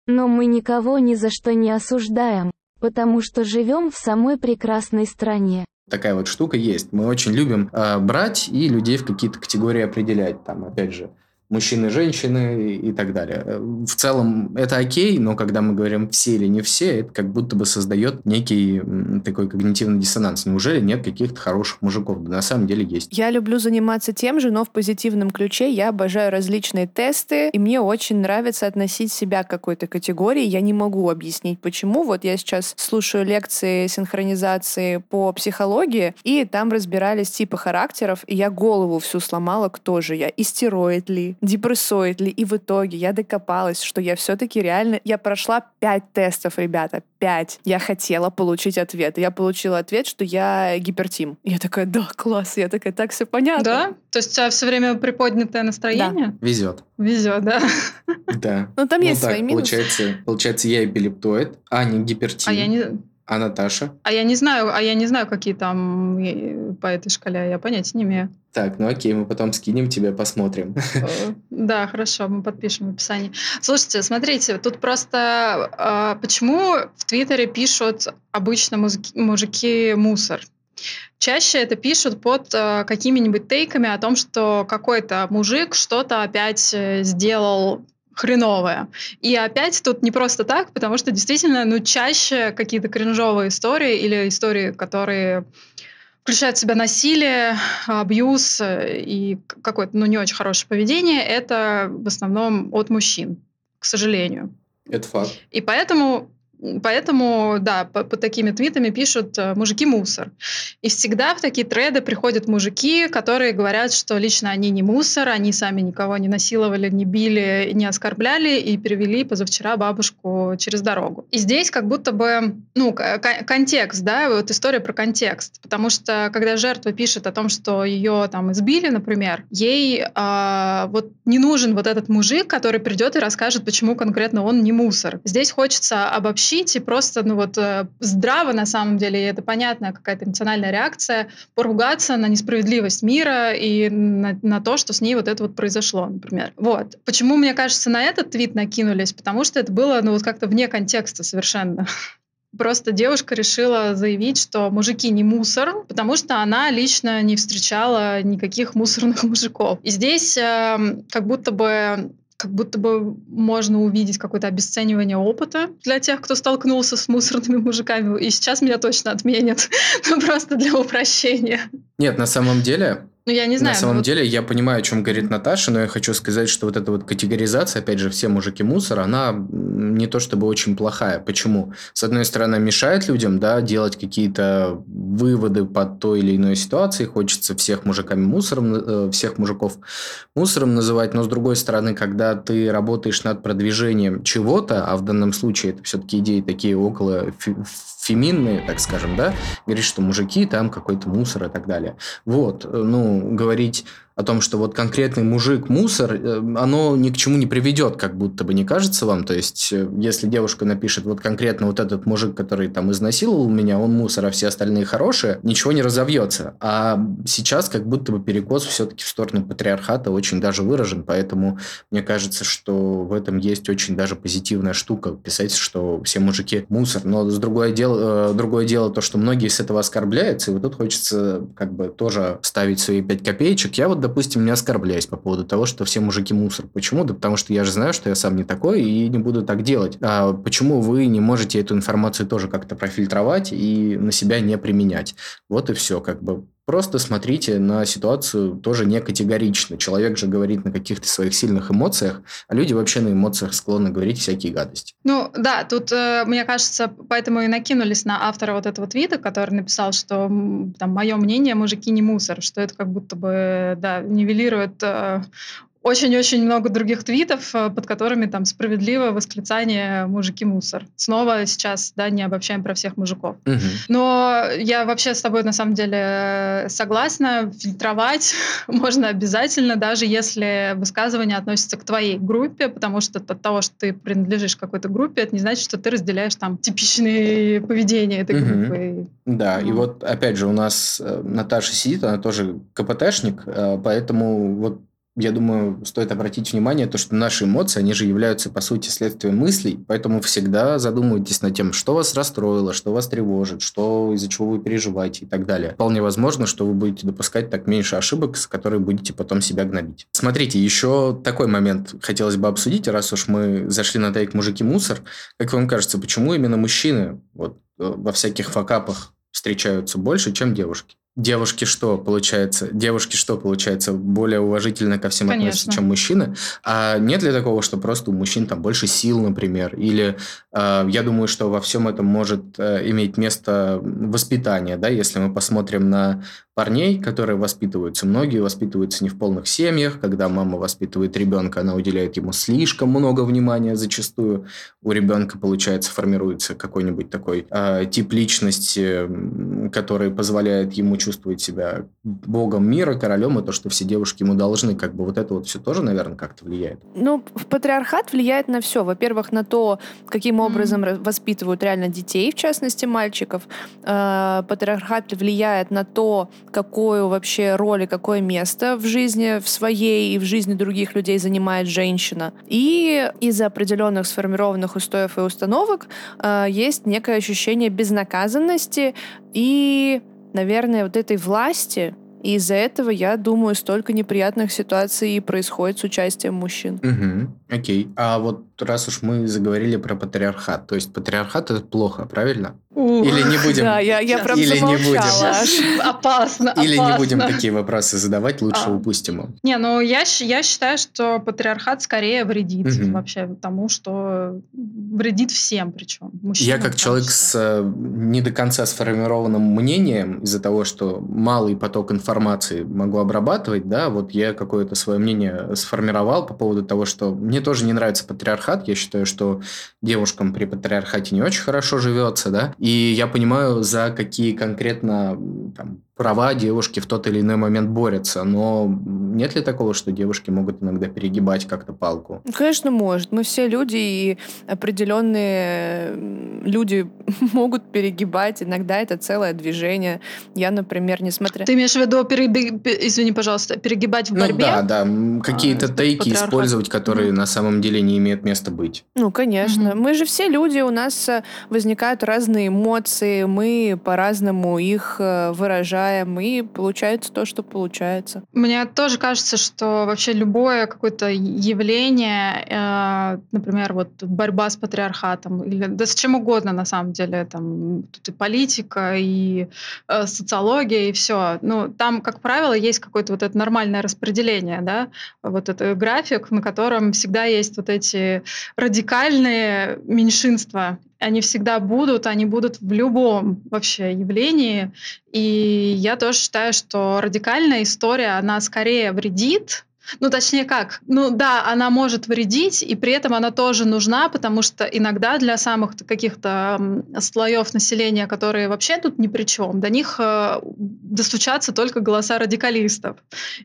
Но мы никого ни за что не осуждаем, потому что живем в самой прекрасной стране такая вот штука есть. Мы очень любим э, брать и людей в какие-то категории определять. Там, опять же, мужчины, женщины и так далее. Э, в целом это окей, но когда мы говорим все или не все, это как будто бы создает некий такой когнитивный диссонанс. Неужели нет каких-то хороших мужиков? Да на самом деле есть. Я люблю заниматься тем же, но в позитивном ключе. Я обожаю различные тесты, и мне очень нравится относить себя к какой-то категории. Я не могу объяснить, почему. Вот я сейчас слушаю лекции синхронизации по психологии, и там разбирались типы характеров, и я голову всю сломала, кто же я, истероид ли, депрессует ли. И в итоге я докопалась, что я все-таки реально... Я прошла пять тестов, ребята, пять. Я хотела получить ответ. Я получила ответ, что я гипертим. Я такая, да, класс. Я такая, так все понятно. Да? То есть у тебя все время приподнятое настроение? Да. Везет. Везет, да. Да. Ну там есть свои минусы. Получается, получается, я эпилептоид, а не гипертим. А я не... А Наташа? А я не знаю, а я не знаю, какие там э, по этой шкале, я понятия не имею. Так, ну окей, мы потом скинем тебе, посмотрим. Э, да, хорошо, мы подпишем в описании. Слушайте, смотрите, тут просто а, почему в Твиттере пишут обычно мужики мусор? Чаще это пишут под э, какими-нибудь тейками о том, что какой-то мужик что-то опять сделал хреновое. И опять тут не просто так, потому что действительно, ну, чаще какие-то кринжовые истории или истории, которые включают в себя насилие, абьюз и какое-то, ну, не очень хорошее поведение, это в основном от мужчин, к сожалению. Это факт. И поэтому Поэтому, да, по, по такими твитами пишут э, «мужики мусор». И всегда в такие треды приходят мужики, которые говорят, что лично они не мусор, они сами никого не насиловали, не били, не оскорбляли и перевели позавчера бабушку через дорогу. И здесь как будто бы, ну, контекст, да, вот история про контекст. Потому что когда жертва пишет о том, что ее там избили, например, ей э, вот не нужен вот этот мужик, который придет и расскажет, почему конкретно он не мусор. Здесь хочется обобщить сообщить и просто, ну вот, э, здраво на самом деле, и это понятная какая-то эмоциональная реакция, поругаться на несправедливость мира и на, на то, что с ней вот это вот произошло, например. Вот. Почему, мне кажется, на этот твит накинулись? Потому что это было, ну вот как-то вне контекста совершенно. Просто девушка решила заявить, что мужики не мусор, потому что она лично не встречала никаких мусорных мужиков. И здесь э, как будто бы как будто бы можно увидеть какое-то обесценивание опыта для тех, кто столкнулся с мусорными мужиками. И сейчас меня точно отменят. Ну, просто для упрощения. Нет, на самом деле, Ну, я не знаю. На самом вот... деле, я понимаю, о чем говорит Наташа, но я хочу сказать, что вот эта вот категоризация, опять же, все мужики мусор, она не то чтобы очень плохая. Почему? С одной стороны, мешает людям, да, делать какие-то выводы по той или иной ситуации, хочется всех мужиками мусором, э, всех мужиков мусором называть, но с другой стороны, когда ты работаешь над продвижением чего-то, а в данном случае это все-таки идеи такие около феминные, так скажем, да, говорит, что мужики там какой-то мусор и так далее. Вот, ну, говорить о том, что вот конкретный мужик мусор, э, оно ни к чему не приведет, как будто бы не кажется вам. То есть, э, если девушка напишет вот конкретно вот этот мужик, который там изнасиловал меня, он мусор, а все остальные хорошие, ничего не разовьется. А сейчас как будто бы перекос все-таки в сторону патриархата очень даже выражен, поэтому мне кажется, что в этом есть очень даже позитивная штука, писать, что все мужики мусор. Но с другое дело, э, другое дело то, что многие с этого оскорбляются, и вот тут хочется как бы тоже ставить свои пять копеечек. Я вот, допустим, не оскорбляюсь по поводу того, что все мужики мусор. Почему? Да потому что я же знаю, что я сам не такой и не буду так делать. А почему вы не можете эту информацию тоже как-то профильтровать и на себя не применять? Вот и все, как бы Просто смотрите на ситуацию тоже не категорично. Человек же говорит на каких-то своих сильных эмоциях, а люди вообще на эмоциях склонны говорить всякие гадости. Ну да, тут, э, мне кажется, поэтому и накинулись на автора вот этого твита, который написал, что там мое мнение, мужики не мусор, что это как будто бы да, нивелирует э, очень-очень много других твитов, э, под которыми там справедливо восклицание «мужики мусор». Снова сейчас, да, не обобщаем про всех мужиков. Угу. Но я вообще с тобой на самом деле согласна, фильтровать можно обязательно, даже если высказывание относится к твоей группе, потому что от того, что ты принадлежишь какой-то группе, это не значит, что ты разделяешь там типичные поведения этой угу. группы. Да, ну. и вот опять же у нас э, Наташа сидит, она тоже КПТшник, э, поэтому вот я думаю, стоит обратить внимание, то, что наши эмоции, они же являются, по сути, следствием мыслей, поэтому всегда задумывайтесь над тем, что вас расстроило, что вас тревожит, что, из-за чего вы переживаете и так далее. Вполне возможно, что вы будете допускать так меньше ошибок, с которых будете потом себя гнобить. Смотрите, еще такой момент хотелось бы обсудить, раз уж мы зашли на тайк «Мужики мусор». Как вам кажется, почему именно мужчины вот, э, во всяких факапах встречаются больше, чем девушки? Девушки что получается? Девушки что получается? Более уважительно ко всем Конечно. относятся, чем мужчины. А нет ли такого, что просто у мужчин там больше сил, например? Или э, я думаю, что во всем этом может э, иметь место воспитание, да, если мы посмотрим на парней, которые воспитываются. Многие воспитываются не в полных семьях. Когда мама воспитывает ребенка, она уделяет ему слишком много внимания зачастую. У ребенка, получается, формируется какой-нибудь такой э, тип личности, который позволяет ему чувствовать себя богом мира, королем, и то, что все девушки ему должны. Как бы вот это вот все тоже, наверное, как-то влияет. Ну, патриархат влияет на все. Во-первых, на то, каким образом mm-hmm. воспитывают реально детей, в частности, мальчиков. Э, патриархат влияет на то, какую вообще роль и какое место в жизни в своей и в жизни других людей занимает женщина. И из-за определенных сформированных устоев и установок э, есть некое ощущение безнаказанности и, наверное, вот этой власти, и из-за этого, я думаю, столько неприятных ситуаций происходит с участием мужчин. Угу. Окей. А вот раз уж мы заговорили про патриархат, то есть патриархат это плохо, правильно? Или не будем? Да, я, я прям Или не будем? Опасно, Или не будем такие вопросы задавать, лучше а. упустим их. Не, ну я, я считаю, что патриархат скорее вредит угу. вообще тому, что вредит всем причем. Мужчинам, я как человек с э, не до конца сформированным мнением из-за того, что малый поток информации могу обрабатывать, да, вот я какое-то свое мнение сформировал по поводу того, что мне тоже не нравится патриархат. Я считаю, что девушкам при патриархате не очень хорошо живется, да, и я понимаю, за какие конкретно там, права девушки в тот или иной момент борются. Но нет ли такого, что девушки могут иногда перегибать как-то палку? Ну, конечно, может. Мы все люди, и определенные люди могут перегибать. Иногда это целое движение. Я, например, несмотря... Ты имеешь в виду, перебег... извини, пожалуйста, перегибать в ну, борьбе? Ну да, да. Какие-то а, тейки использовать, которые mm. на самом деле не имеют места быть. Ну, конечно. Mm-hmm. Мы же все люди, у нас э, возникают разные эмоции, мы по-разному их э, выражаем отвлекаем, и получается то, что получается. Мне тоже кажется, что вообще любое какое-то явление, э, например, вот борьба с патриархатом, или да с чем угодно на самом деле, там тут и политика, и э, социология, и все. Ну, там, как правило, есть какое-то вот это нормальное распределение, да, вот этот график, на котором всегда есть вот эти радикальные меньшинства, они всегда будут, они будут в любом вообще явлении. И я тоже считаю, что радикальная история, она скорее вредит, ну, точнее как, ну да, она может вредить, и при этом она тоже нужна, потому что иногда для самых каких-то слоев населения, которые вообще тут ни при чем, до них э, достучатся только голоса радикалистов.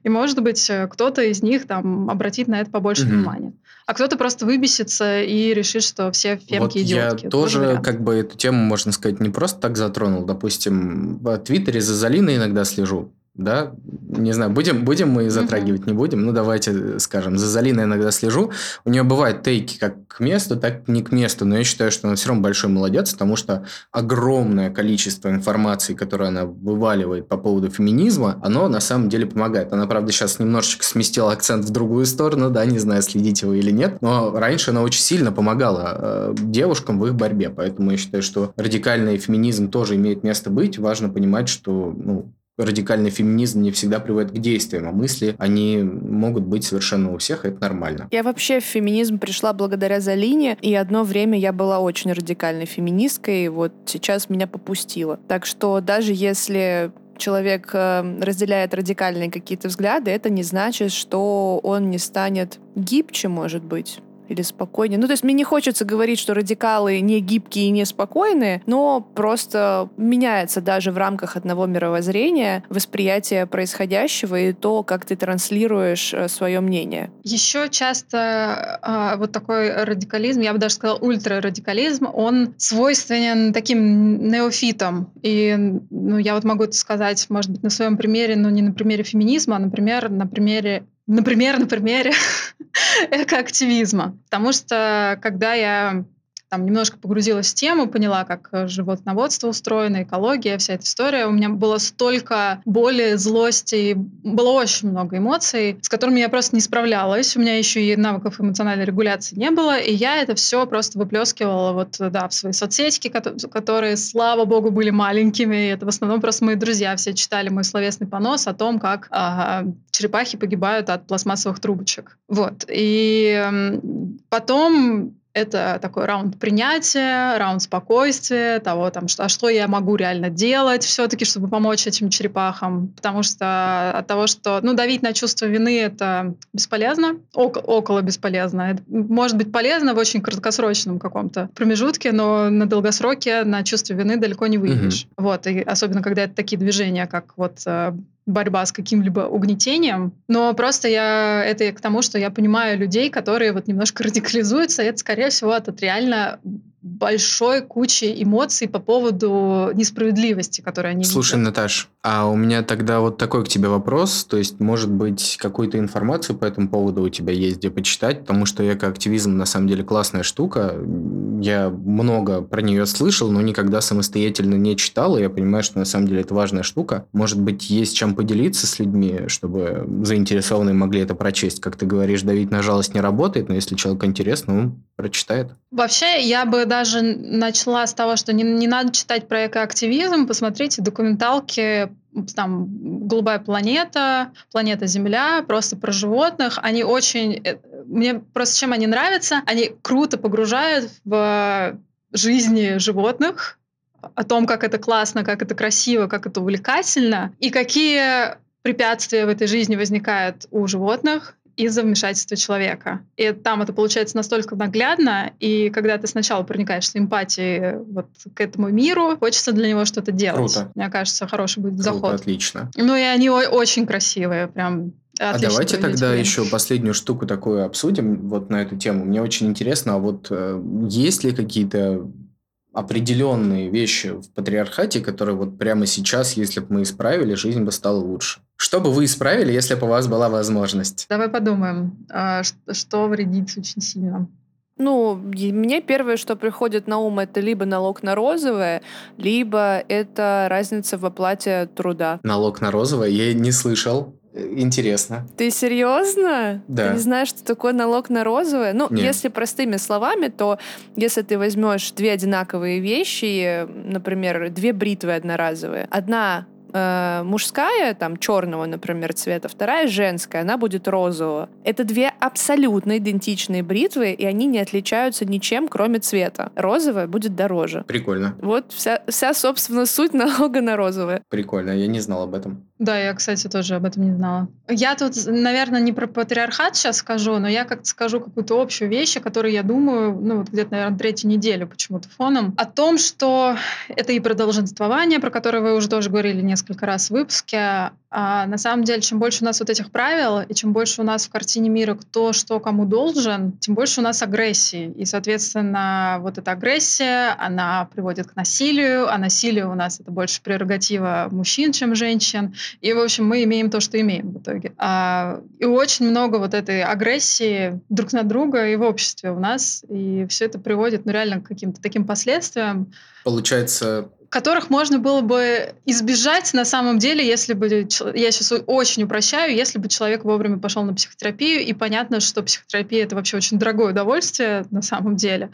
И, может быть, э, кто-то из них там обратит на это побольше mm-hmm. внимания. А кто-то просто выбесится и решит, что все фемки вот идиотки. Я тоже, тоже как бы эту тему, можно сказать, не просто так затронул. Допустим, в Твиттере за Залиной иногда слежу да, не знаю, будем, будем мы затрагивать, uh-huh. не будем, ну, давайте скажем, за Залиной иногда слежу, у нее бывают тейки как к месту, так и не к месту, но я считаю, что она все равно большой молодец, потому что огромное количество информации, которую она вываливает по поводу феминизма, оно на самом деле помогает. Она, правда, сейчас немножечко сместила акцент в другую сторону, да, не знаю, следите вы или нет, но раньше она очень сильно помогала э, девушкам в их борьбе, поэтому я считаю, что радикальный феминизм тоже имеет место быть, важно понимать, что, ну, радикальный феминизм не всегда приводит к действиям, а мысли, они могут быть совершенно у всех, и это нормально. Я вообще в феминизм пришла благодаря Залине, и одно время я была очень радикальной феминисткой, и вот сейчас меня попустило. Так что даже если человек э, разделяет радикальные какие-то взгляды, это не значит, что он не станет гибче, может быть или спокойнее. Ну, то есть мне не хочется говорить, что радикалы не гибкие и не спокойные, но просто меняется даже в рамках одного мировоззрения восприятие происходящего и то, как ты транслируешь э, свое мнение. Еще часто э, вот такой радикализм, я бы даже сказала ультрарадикализм, он свойственен таким неофитам. И ну, я вот могу это сказать, может быть, на своем примере, но не на примере феминизма, а, например, на примере Например, на примере экоактивизма. Потому что когда я там немножко погрузилась в тему, поняла, как э, животноводство устроено, экология, вся эта история. У меня было столько боли, злости, было очень много эмоций, с которыми я просто не справлялась. У меня еще и навыков эмоциональной регуляции не было, и я это все просто выплескивала вот, да, в свои соцсети, которые, слава богу, были маленькими. И это в основном просто мои друзья все читали мой словесный понос о том, как а, черепахи погибают от пластмассовых трубочек. Вот. И потом это такой раунд принятия, раунд спокойствия, того, там, что, а что я могу реально делать все-таки, чтобы помочь этим черепахам. Потому что от того, что ну, давить на чувство вины, это бесполезно, около, около бесполезно. Это может быть полезно в очень краткосрочном каком-то промежутке, но на долгосроке на чувство вины далеко не выйдешь. Mm-hmm. Вот, и особенно когда это такие движения, как вот э, борьба с каким-либо угнетением, но просто я это к тому, что я понимаю людей, которые вот немножко радикализуются, и это, скорее всего, от реально большой кучи эмоций по поводу несправедливости, которую они Слушай, видят. Наташ, а у меня тогда вот такой к тебе вопрос. То есть, может быть, какую-то информацию по этому поводу у тебя есть где почитать? Потому что эко-активизм на самом деле классная штука. Я много про нее слышал, но никогда самостоятельно не читал. И я понимаю, что на самом деле это важная штука. Может быть, есть чем поделиться с людьми, чтобы заинтересованные могли это прочесть. Как ты говоришь, давить на жалость не работает, но если человеку интересно, он прочитает. Вообще, я бы даже начала с того, что не, не надо читать про экоактивизм, посмотрите документалки там «Голубая планета», «Планета Земля», просто про животных. Они очень... Э, мне просто чем они нравятся? Они круто погружают в жизни животных, о том, как это классно, как это красиво, как это увлекательно, и какие препятствия в этой жизни возникают у животных, из-за вмешательства человека. И там это получается настолько наглядно, и когда ты сначала проникаешь с эмпатией вот к этому миру, хочется для него что-то делать. Круто. Мне кажется, хороший будет Круто, заход. отлично. Ну и они очень красивые, прям а давайте тогда время. еще последнюю штуку такую обсудим вот на эту тему. Мне очень интересно, а вот э, есть ли какие-то определенные вещи в патриархате, которые вот прямо сейчас, если бы мы исправили, жизнь бы стала лучше? Что бы вы исправили, если бы у вас была возможность? Давай подумаем, а, что вредит очень сильно. Ну, мне первое, что приходит на ум, это либо налог на розовое, либо это разница в оплате труда. Налог на розовое? Я не слышал. Интересно. Ты серьезно? Да. Ты не знаешь, что такое налог на розовое? Ну, Нет. если простыми словами, то если ты возьмешь две одинаковые вещи, например, две бритвы одноразовые, одна э, мужская, там, черного, например, цвета, вторая женская, она будет розового. Это две абсолютно идентичные бритвы, и они не отличаются ничем, кроме цвета. Розовая будет дороже. Прикольно. Вот вся, вся собственно, суть налога на розовое. Прикольно. Я не знал об этом. Да, я, кстати, тоже об этом не знала. Я тут, наверное, не про патриархат сейчас скажу, но я как-то скажу какую-то общую вещь, о которой я думаю, ну, вот где-то, наверное, третью неделю почему-то фоном, о том, что это и про долженствование, про которое вы уже тоже говорили несколько раз в выпуске, а на самом деле, чем больше у нас вот этих правил, и чем больше у нас в картине мира кто что кому должен, тем больше у нас агрессии. И, соответственно, вот эта агрессия, она приводит к насилию, а насилие у нас это больше прерогатива мужчин, чем женщин. И, в общем, мы имеем то, что имеем в итоге. А, и очень много вот этой агрессии друг на друга и в обществе у нас. И все это приводит, ну, реально к каким-то таким последствиям. Получается, которых можно было бы избежать на самом деле, если бы, я сейчас очень упрощаю, если бы человек вовремя пошел на психотерапию, и понятно, что психотерапия это вообще очень дорогое удовольствие на самом деле,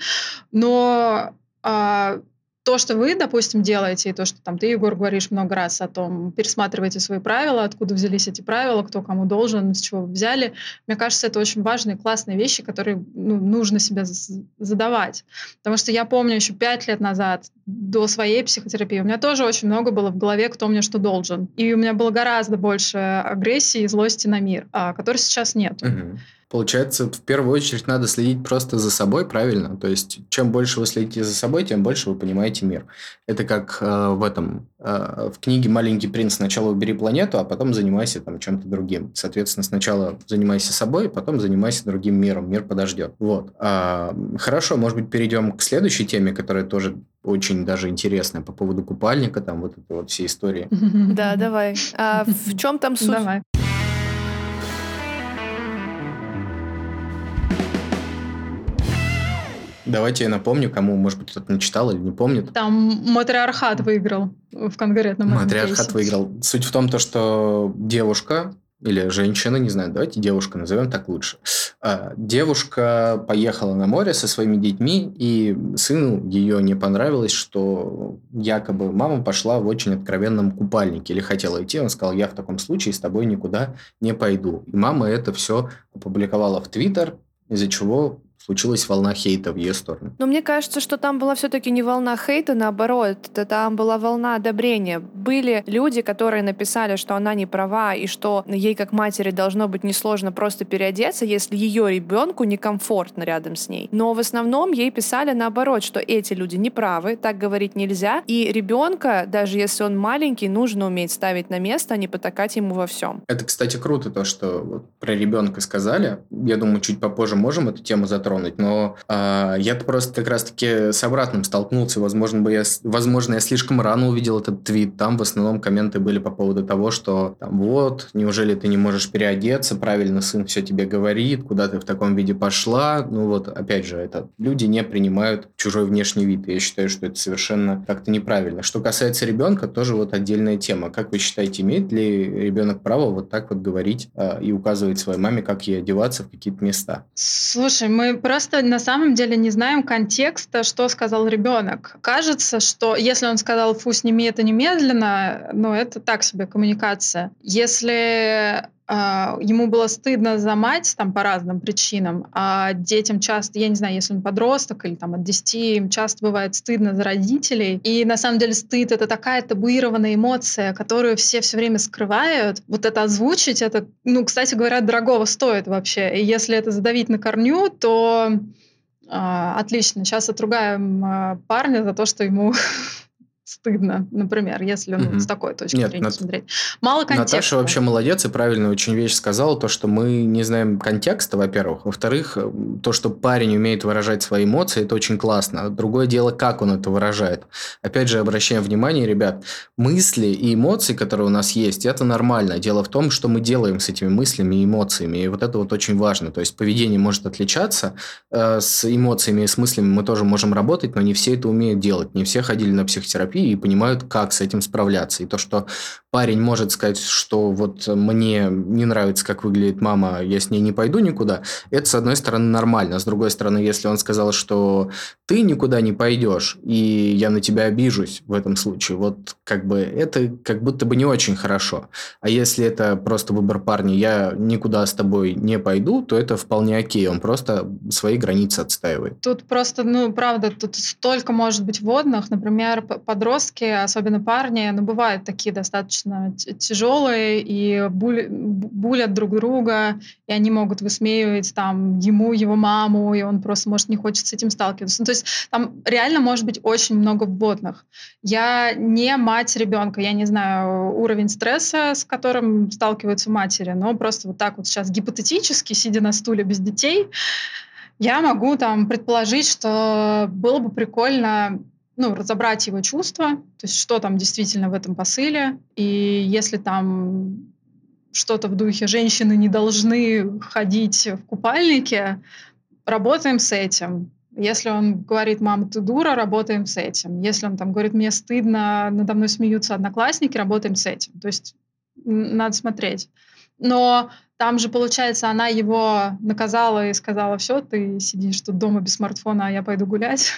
но а, то, что вы, допустим, делаете, и то, что там ты, Егор, говоришь много раз о том, пересматриваете свои правила, откуда взялись эти правила, кто кому должен, с чего вы взяли, мне кажется, это очень важные, классные вещи, которые ну, нужно себе задавать. Потому что я помню еще пять лет назад, до своей психотерапии, у меня тоже очень много было в голове, кто мне что должен. И у меня было гораздо больше агрессии и злости на мир, а, которой сейчас нет. Угу. Получается, в первую очередь надо следить просто за собой, правильно? То есть, чем больше вы следите за собой, тем больше вы понимаете мир. Это как э, в этом, э, в книге «Маленький принц» сначала убери планету, а потом занимайся там чем-то другим. Соответственно, сначала занимайся собой, потом занимайся другим миром. Мир подождет. Вот. А, хорошо, может быть, перейдем к следующей теме, которая тоже очень даже интересная по поводу купальника, там вот этой вот всей истории. Да, давай. А в чем там суть? Давай. Давайте я напомню, кому, может быть, кто-то не читал или не помнит. Там матриархат выиграл в конкретном Матриархат кейсе. выиграл. Суть в том, то, что девушка или женщина, не знаю, давайте девушка назовем так лучше. А, девушка поехала на море со своими детьми, и сыну ее не понравилось, что якобы мама пошла в очень откровенном купальнике или хотела идти. Он сказал, я в таком случае с тобой никуда не пойду. И мама это все опубликовала в Твиттер, из-за чего случилась волна хейта в ее сторону. Но мне кажется, что там была все-таки не волна хейта, наоборот, там была волна одобрения. Были люди, которые написали, что она не права и что ей как матери должно быть несложно просто переодеться, если ее ребенку некомфортно рядом с ней. Но в основном ей писали наоборот, что эти люди не правы, так говорить нельзя, и ребенка, даже если он маленький, нужно уметь ставить на место, а не потакать ему во всем. Это, кстати, круто, то, что вот про ребенка сказали. Я думаю, чуть попозже можем эту тему затронуть затронуть, но э, я просто как раз-таки с обратным столкнулся. Возможно, бы я, возможно, я слишком рано увидел этот твит. Там в основном комменты были по поводу того, что там вот, неужели ты не можешь переодеться, правильно сын все тебе говорит, куда ты в таком виде пошла. Ну вот, опять же, это люди не принимают чужой внешний вид. Я считаю, что это совершенно как-то неправильно. Что касается ребенка, тоже вот отдельная тема. Как вы считаете, имеет ли ребенок право вот так вот говорить э, и указывать своей маме, как ей одеваться в какие-то места? Слушай, мы просто на самом деле не знаем контекста, что сказал ребенок. Кажется, что если он сказал «фу, сними это немедленно», ну, это так себе коммуникация. Если ему было стыдно за мать там по разным причинам, а детям часто, я не знаю, если он подросток или там от 10, им часто бывает стыдно за родителей. И на самом деле стыд — это такая табуированная эмоция, которую все все время скрывают. Вот это озвучить, это, ну, кстати говоря, дорогого стоит вообще. И если это задавить на корню, то uh, отлично. Сейчас отругаем uh, парня за то, что ему стыдно, например, если ну, угу. с такой точки Нет, зрения Нат... смотреть. Мало контекста. Наташа вообще молодец и правильно очень вещь сказала, то, что мы не знаем контекста, во-первых. Во-вторых, э, то, что парень умеет выражать свои эмоции, это очень классно. Другое дело, как он это выражает. Опять же, обращаем внимание, ребят, мысли и эмоции, которые у нас есть, это нормально. Дело в том, что мы делаем с этими мыслями и эмоциями, и вот это вот очень важно. То есть поведение может отличаться, э, с эмоциями и с мыслями мы тоже можем работать, но не все это умеют делать. Не все ходили на психотерапию и понимают, как с этим справляться. И то, что парень может сказать, что вот мне не нравится, как выглядит мама, я с ней не пойду никуда, это, с одной стороны, нормально. С другой стороны, если он сказал, что ты никуда не пойдешь, и я на тебя обижусь в этом случае, вот как бы это как будто бы не очень хорошо. А если это просто выбор парня, я никуда с тобой не пойду, то это вполне окей, он просто свои границы отстаивает. Тут просто, ну, правда, тут столько может быть водных, например, подростки, особенно парни, ну, бывают такие достаточно тяжелые и буль, булят друг друга, и они могут высмеивать там ему, его маму, и он просто, может, не хочет с этим сталкиваться. Ну, то есть там реально может быть очень много вводных. Я не мать ребенка, я не знаю уровень стресса, с которым сталкиваются матери, но просто вот так вот сейчас гипотетически, сидя на стуле без детей, я могу там предположить, что было бы прикольно ну, разобрать его чувства, то есть что там действительно в этом посыле, и если там что-то в духе «женщины не должны ходить в купальнике», работаем с этим. Если он говорит «мама, ты дура», работаем с этим. Если он там говорит «мне стыдно, надо мной смеются одноклассники», работаем с этим. То есть надо смотреть. Но там же, получается, она его наказала и сказала, все, ты сидишь тут дома без смартфона, а я пойду гулять.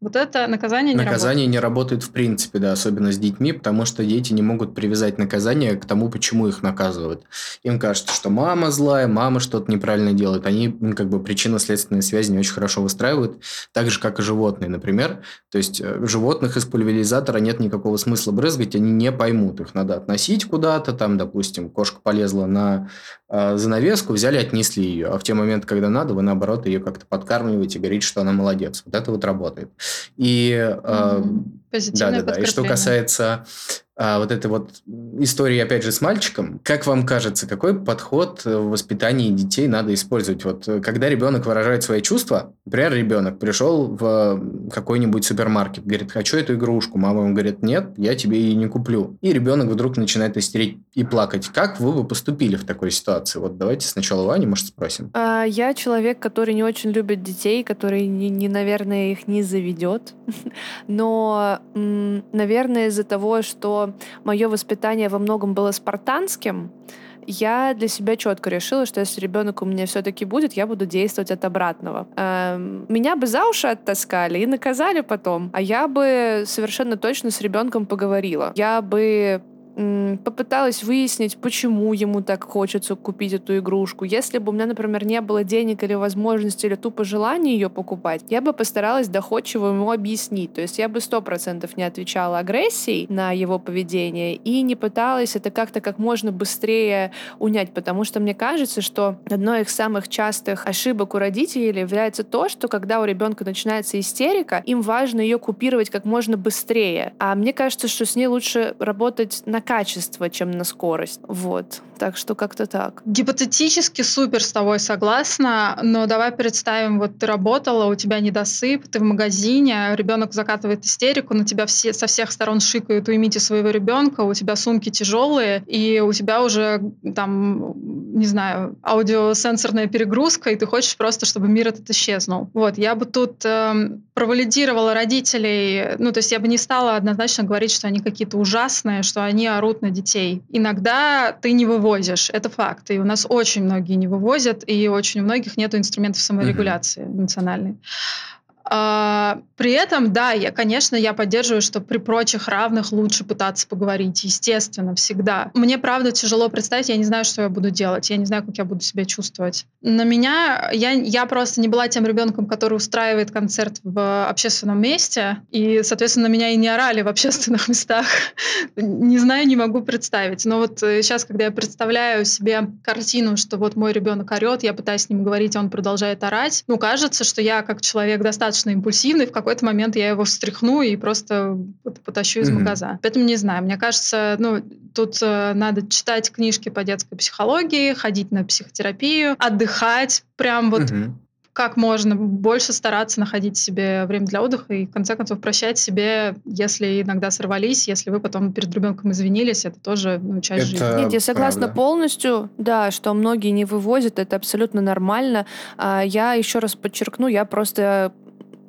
Вот это наказание не Наказание не работает в принципе, да, особенно с детьми, потому что дети не могут привязать наказание к тому, почему их наказывают. Им кажется, что мама злая, мама что-то неправильно делает. Они как бы причинно-следственные связи не очень хорошо выстраивают, так же, как и животные, например. То есть, э, животных из пульверизатора нет никакого смысла брызгать, они не поймут. Их надо относить куда-то, там, допустим, кошка полезла на э, занавеску, взяли, отнесли ее. А в те моменты, когда надо, вы, наоборот, ее как-то подкармливаете говорите, что она молодец. Вот это вот работает. И, mm-hmm. Да, да, да. И что касается а, вот этой вот истории, опять же, с мальчиком. Как вам кажется, какой подход в воспитании детей надо использовать? Вот э, когда ребенок выражает свои чувства, например, ребенок пришел в какой-нибудь супермаркет, говорит, хочу эту игрушку. Мама ему говорит, нет, я тебе ее не куплю. И ребенок вдруг начинает истерить и плакать. Как вы бы поступили в такой ситуации? Вот давайте сначала Ваню, может, спросим. А, я человек, который не очень любит детей, который, не, не наверное, их не заведет. Но, наверное, из-за того, что мое воспитание во многом было спартанским, я для себя четко решила, что если ребенок у меня все-таки будет, я буду действовать от обратного. Эм, меня бы за уши оттаскали и наказали потом, а я бы совершенно точно с ребенком поговорила. Я бы попыталась выяснить, почему ему так хочется купить эту игрушку. Если бы у меня, например, не было денег или возможности, или тупо желания ее покупать, я бы постаралась доходчиво ему объяснить. То есть я бы сто процентов не отвечала агрессией на его поведение и не пыталась это как-то как можно быстрее унять, потому что мне кажется, что одной из самых частых ошибок у родителей является то, что когда у ребенка начинается истерика, им важно ее купировать как можно быстрее. А мне кажется, что с ней лучше работать на качество, чем на скорость. Вот. Так что как-то так. Гипотетически супер с тобой согласна, но давай представим, вот ты работала, у тебя недосып, ты в магазине, ребенок закатывает истерику, на тебя все, со всех сторон шикают, уймите своего ребенка, у тебя сумки тяжелые, и у тебя уже там, не знаю, аудиосенсорная перегрузка, и ты хочешь просто, чтобы мир этот исчезнул. Вот, я бы тут э, провалидировала родителей, ну, то есть я бы не стала однозначно говорить, что они какие-то ужасные, что они орут на детей. Иногда ты не выводишь вывозишь. Это факт. И у нас очень многие не вывозят, и очень у многих нет инструментов саморегуляции mm-hmm. эмоциональной. А, при этом, да, я, конечно, я поддерживаю, что при прочих равных лучше пытаться поговорить, естественно, всегда. Мне, правда, тяжело представить, я не знаю, что я буду делать, я не знаю, как я буду себя чувствовать. На меня, я, я просто не была тем ребенком, который устраивает концерт в общественном месте, и, соответственно, меня и не орали в общественных местах. не знаю, не могу представить. Но вот сейчас, э, когда я представляю себе картину, что вот мой ребенок орет, я пытаюсь с ним говорить, а он продолжает орать, ну, кажется, что я как человек достаточно достаточно импульсивный, в какой-то момент я его встряхну и просто потащу из mm-hmm. магаза. Поэтому не знаю, мне кажется, ну, тут э, надо читать книжки по детской психологии, ходить на психотерапию, отдыхать, прям вот mm-hmm как можно больше стараться находить себе время для отдыха и, в конце концов, прощать себе, если иногда сорвались, если вы потом перед ребенком извинились, это тоже ну, часть это жизни. Нет, я согласна правда. полностью, да, что многие не вывозят, это абсолютно нормально. А я еще раз подчеркну, я просто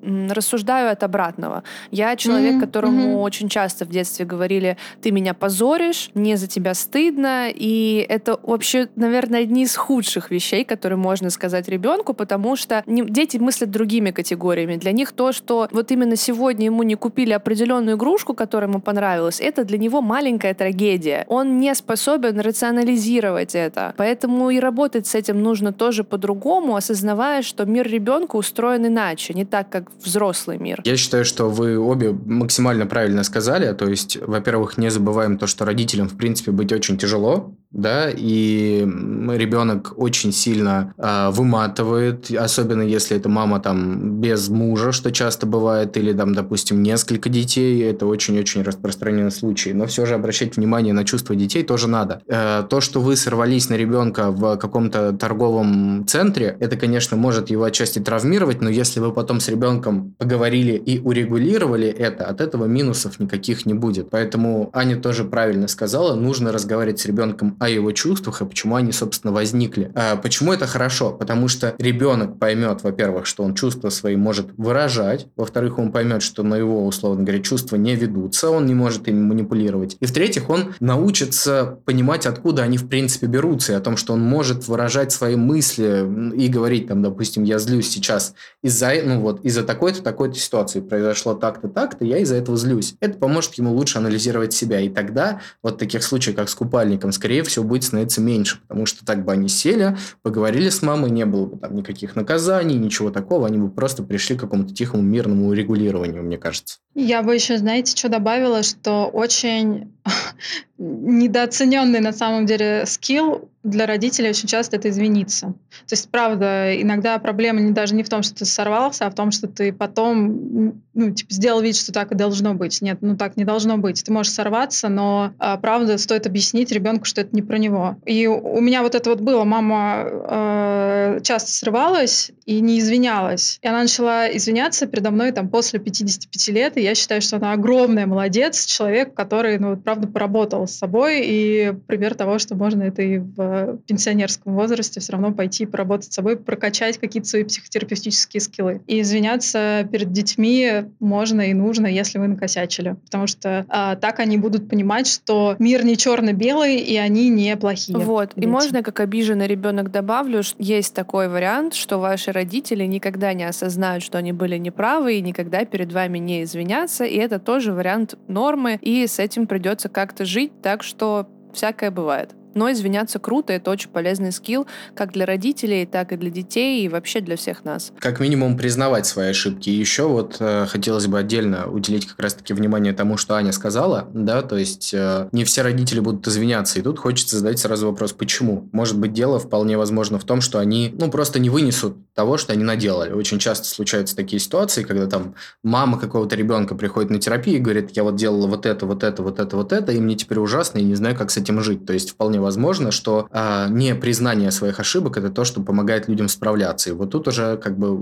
рассуждаю от обратного. Я человек, mm-hmm. которому mm-hmm. очень часто в детстве говорили, ты меня позоришь, мне за тебя стыдно, и это вообще, наверное, одни из худших вещей, которые можно сказать ребенку, потому что дети мыслят другими категориями. Для них то, что вот именно сегодня ему не купили определенную игрушку, которая ему понравилась, это для него маленькая трагедия. Он не способен рационализировать это. Поэтому и работать с этим нужно тоже по-другому, осознавая, что мир ребенка устроен иначе, не так, как взрослый мир. Я считаю, что вы обе максимально правильно сказали. То есть, во-первых, не забываем то, что родителям, в принципе, быть очень тяжело, да, и ребенок очень сильно э, выматывает, особенно если это мама там без мужа, что часто бывает, или там, допустим, несколько детей, это очень-очень распространенный случай. Но все же обращать внимание на чувства детей тоже надо. Э, то, что вы сорвались на ребенка в каком-то торговом центре, это, конечно, может его отчасти травмировать, но если вы потом с ребенком поговорили и урегулировали это, от этого минусов никаких не будет. Поэтому Аня тоже правильно сказала, нужно разговаривать с ребенком о его чувствах и почему они, собственно, возникли. А почему это хорошо? Потому что ребенок поймет, во-первых, что он чувства свои может выражать, во-вторых, он поймет, что на его, условно говоря, чувства не ведутся, он не может ими манипулировать. И в-третьих, он научится понимать, откуда они в принципе берутся, и о том, что он может выражать свои мысли и говорить, там, допустим, я злюсь сейчас из-за, ну вот, из-за такой-то, такой-то ситуации произошло так-то, так-то, я из-за этого злюсь. Это поможет ему лучше анализировать себя. И тогда вот таких случаев, как с купальником, скорее всего, будет становиться меньше, потому что так бы они сели, поговорили с мамой, не было бы там никаких наказаний, ничего такого, они бы просто пришли к какому-то тихому мирному регулированию, мне кажется. Я бы еще, знаете, что добавила, что очень недооцененный на самом деле скилл для родителей очень часто это извиниться. То есть, правда, иногда проблема не, даже не в том, что ты сорвался, а в том, что ты потом ну, типа, сделал вид, что так и должно быть. Нет, ну так не должно быть. Ты можешь сорваться, но а, правда стоит объяснить ребенку, что это не про него. И у меня вот это вот было. Мама э, часто срывалась и не извинялась. И она начала извиняться передо мной там после 55 лет, и я считаю, что она огромная молодец, человек, который, ну, вот, правда, поработал с собой, и пример того, что можно это и в пенсионерском возрасте все равно пойти поработать с собой, прокачать какие-то свои психотерапевтические скиллы. И извиняться перед детьми можно и нужно, если вы накосячили. Потому что а, так они будут понимать, что мир не черно-белый, и они не плохие. Вот. Дети. И можно, как обиженный ребенок, добавлю, что есть такой вариант, что ваши родители никогда не осознают, что они были неправы, и никогда перед вами не извинятся. И это тоже вариант нормы, и с этим придется как-то жить, так что всякое бывает. Но извиняться круто, это очень полезный скилл как для родителей, так и для детей, и вообще для всех нас. Как минимум признавать свои ошибки. Еще вот э, хотелось бы отдельно уделить как раз-таки внимание тому, что Аня сказала, да, то есть э, не все родители будут извиняться, и тут хочется задать сразу вопрос, почему? Может быть, дело вполне возможно в том, что они, ну, просто не вынесут того, что они наделали. Очень часто случаются такие ситуации, когда там мама какого-то ребенка приходит на терапию и говорит, я вот делала вот это, вот это, вот это, вот это, и мне теперь ужасно, и не знаю, как с этим жить. То есть вполне возможно, что а, не признание своих ошибок это то, что помогает людям справляться. И вот тут уже как бы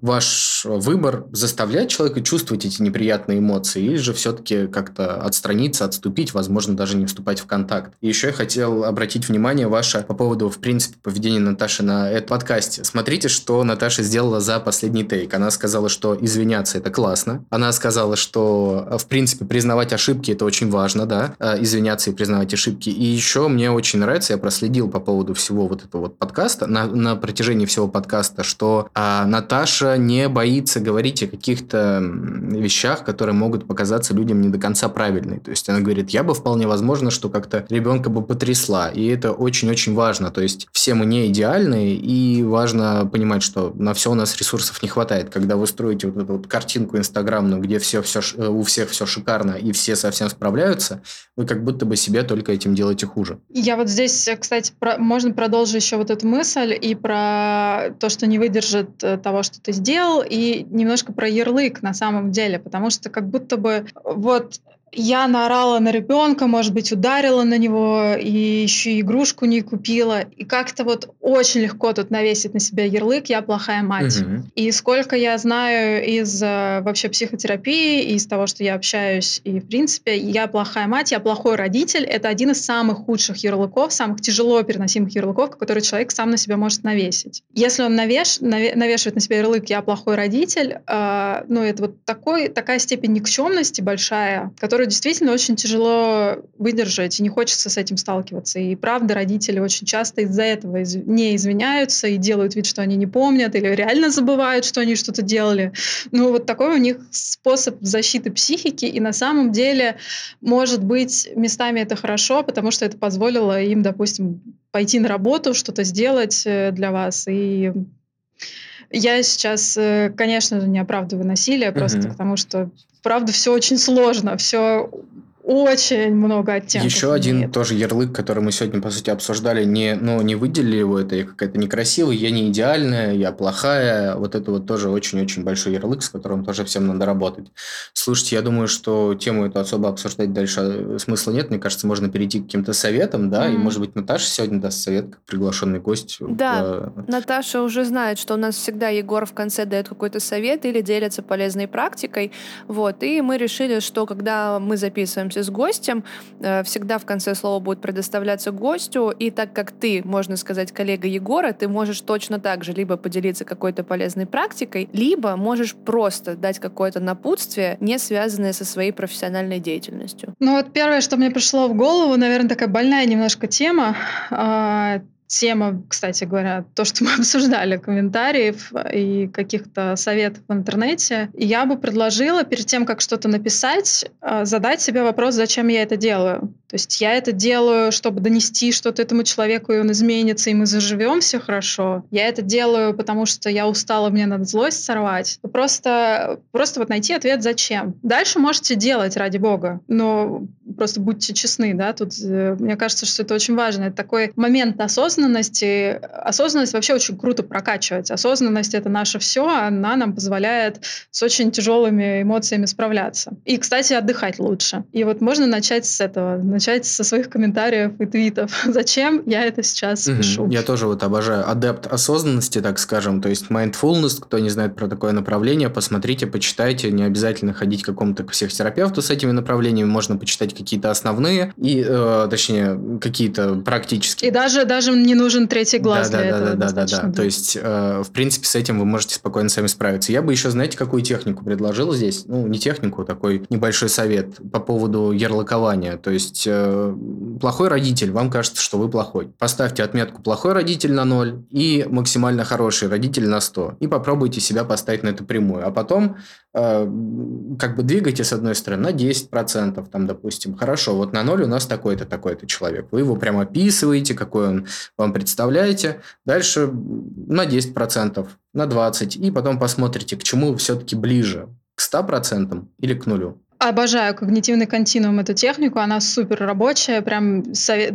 ваш выбор заставлять человека чувствовать эти неприятные эмоции или же все-таки как-то отстраниться, отступить, возможно, даже не вступать в контакт. И еще я хотел обратить внимание ваше по поводу, в принципе, поведения Наташи на этом подкасте. Смотрите, что Наташа сделала за последний тейк. Она сказала, что извиняться это классно. Она сказала, что, в принципе, признавать ошибки это очень важно, да, а, извиняться и признавать ошибки. И еще мне очень очень нравится, я проследил по поводу всего вот этого вот подкаста, на, на протяжении всего подкаста, что а, Наташа не боится говорить о каких-то вещах, которые могут показаться людям не до конца правильной. То есть она говорит, я бы вполне возможно, что как-то ребенка бы потрясла. И это очень-очень важно. То есть все мы не идеальны, и важно понимать, что на все у нас ресурсов не хватает. Когда вы строите вот эту вот картинку инстаграмную, где все, все, э, у всех все шикарно, и все совсем справляются, вы как будто бы себе только этим делаете хуже. Я Я вот здесь, кстати, про, можно продолжить еще вот эту мысль и про то, что не выдержит э, того, что ты сделал, и немножко про ярлык на самом деле, потому что как будто бы вот я наорала на ребенка, может быть, ударила на него, и еще игрушку не купила. И как-то вот очень легко тут навесить на себя ярлык «я плохая мать». Угу. И сколько я знаю из э, вообще психотерапии, из того, что я общаюсь, и в принципе «я плохая мать», «я плохой родитель» — это один из самых худших ярлыков, самых тяжело переносимых ярлыков, которые человек сам на себя может навесить. Если он навеш, навешивает на себя ярлык «я плохой родитель», э, ну это вот такой, такая степень никчемности большая, которая которую действительно очень тяжело выдержать, и не хочется с этим сталкиваться. И правда, родители очень часто из-за этого из- не извиняются и делают вид, что они не помнят, или реально забывают, что они что-то делали. Ну, вот такой у них способ защиты психики, и на самом деле, может быть, местами это хорошо, потому что это позволило им, допустим, пойти на работу, что-то сделать э, для вас, и я сейчас, э, конечно же, не оправдываю насилие, просто угу. потому что правда, все очень сложно, все очень много оттенков. Еще один тоже ярлык, который мы сегодня, по сути, обсуждали, не, ну, не выделили его, это я какая-то некрасивая, я не идеальная, я плохая. Вот это вот тоже очень-очень большой ярлык, с которым тоже всем надо работать. Слушайте, я думаю, что тему эту особо обсуждать дальше э, смысла нет. Мне кажется, можно перейти к каким-то советам, да, mm-hmm. и, может быть, Наташа сегодня даст совет, как приглашенный гость. Да, в... Наташа уже знает, что у нас всегда Егор в конце дает какой-то совет или делится полезной практикой. Вот, и мы решили, что когда мы записываем знакомимся с гостем, э, всегда в конце слова будет предоставляться гостю, и так как ты, можно сказать, коллега Егора, ты можешь точно так же либо поделиться какой-то полезной практикой, либо можешь просто дать какое-то напутствие, не связанное со своей профессиональной деятельностью. Ну вот первое, что мне пришло в голову, наверное, такая больная немножко тема, а, тема, кстати говоря, то, что мы обсуждали, комментариев и каких-то советов в интернете, я бы предложила перед тем, как что-то написать, а, задать себе вопрос, зачем я это делаю. То есть я это делаю, чтобы донести что-то этому человеку, и он изменится, и мы заживем все хорошо. Я это делаю, потому что я устала, мне надо злость сорвать. Просто, просто вот найти ответ, зачем. Дальше можете делать, ради бога, но просто будьте честны, да, тут э, мне кажется, что это очень важно. Это такой момент осознанности, осознанности. Осознанность вообще очень круто прокачивать. Осознанность — это наше все, она нам позволяет с очень тяжелыми эмоциями справляться. И, кстати, отдыхать лучше. И вот можно начать с этого, начать со своих комментариев и твитов. Зачем я это сейчас угу. пишу? Я тоже вот обожаю адепт осознанности, так скажем, то есть mindfulness, кто не знает про такое направление, посмотрите, почитайте, не обязательно ходить к какому-то психотерапевту с этими направлениями, можно почитать какие-то основные и, э, точнее, какие-то практические. И даже, даже не нужен третий глаз да, для да, этого. Да, да, да, да. То есть, э, в принципе, с этим вы можете спокойно сами справиться. Я бы еще, знаете, какую технику предложил здесь? Ну, не технику, такой небольшой совет по поводу ярлыкования. То есть, э, плохой родитель, вам кажется, что вы плохой. Поставьте отметку плохой родитель на 0 и максимально хороший родитель на 100. И попробуйте себя поставить на эту прямую. А потом как бы двигайте с одной стороны на 10%, там, допустим. Хорошо, вот на 0 у нас такой-то, такой-то человек. Вы его прямо описываете, какой он вам представляете. Дальше на 10%, на 20%. И потом посмотрите, к чему все-таки ближе. К 100% или к нулю. Обожаю когнитивный континуум, эту технику, она супер рабочая, прям совет...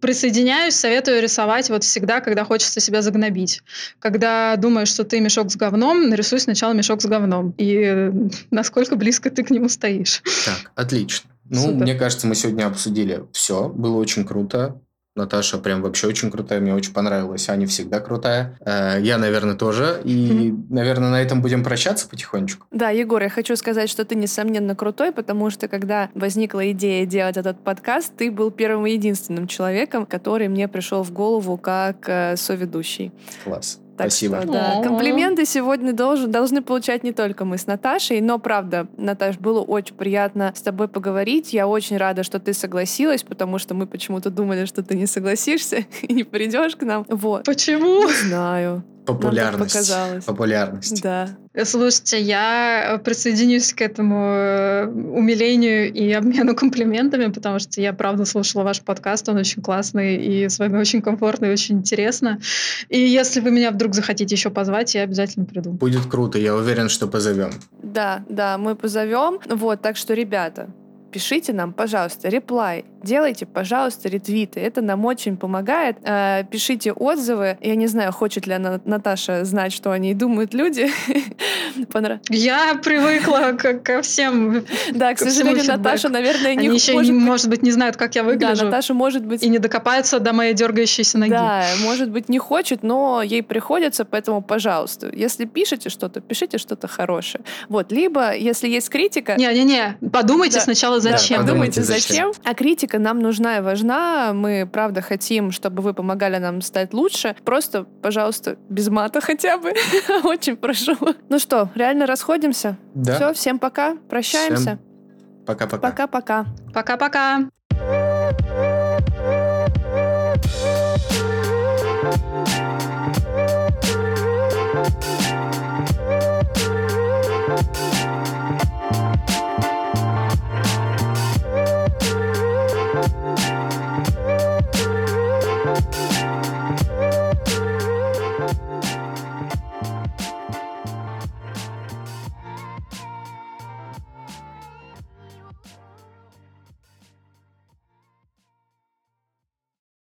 присоединяюсь, советую рисовать вот всегда, когда хочется себя загнобить. Когда думаешь, что ты мешок с говном, нарисуй сначала мешок с говном, и насколько близко ты к нему стоишь. Так, отлично. Ну, Супер. мне кажется, мы сегодня обсудили все. Было очень круто. Наташа прям вообще очень крутая, мне очень понравилась. Аня всегда крутая. Э, я, наверное, тоже. И, наверное, на этом будем прощаться потихонечку. Да, Егор, я хочу сказать, что ты, несомненно, крутой, потому что, когда возникла идея делать этот подкаст, ты был первым и единственным человеком, который мне пришел в голову как э, соведущий. Класс. Так Спасибо. Что, да, комплименты сегодня должен, должны получать не только мы с Наташей, но правда, Наташ, было очень приятно с тобой поговорить. Я очень рада, что ты согласилась, потому что мы почему-то думали, что ты не согласишься и не придешь к нам. Вот. Почему? Не знаю. Популярность. Популярность. Да. Слушайте, я присоединюсь к этому э, умилению и обмену комплиментами, потому что я, правда, слушала ваш подкаст, он очень классный, и с вами очень комфортно и очень интересно. И если вы меня вдруг захотите еще позвать, я обязательно приду. Будет круто, я уверен, что позовем. Да, да, мы позовем. Вот, так что, ребята, пишите нам, пожалуйста, реплай делайте, пожалуйста, ретвиты. Это нам очень помогает. Э, пишите отзывы. Я не знаю, хочет ли она, Наташа знать, что они думают люди. Я привыкла ко всем. Да, к сожалению, Наташа, наверное, не еще, может быть, не знают, как я выгляжу. Да, Наташа, может быть... И не докопается до моей дергающейся ноги. Да, может быть, не хочет, но ей приходится, поэтому, пожалуйста, если пишете что-то, пишите что-то хорошее. Вот, либо, если есть критика... Не-не-не, подумайте сначала, зачем. Подумайте, зачем. А критика нам нужна и важна. Мы, правда, хотим, чтобы вы помогали нам стать лучше. Просто, пожалуйста, без мата хотя бы. Очень прошу. Ну что, реально расходимся? Да. Все, всем пока. Прощаемся. Пока-пока. Пока-пока. Пока-пока.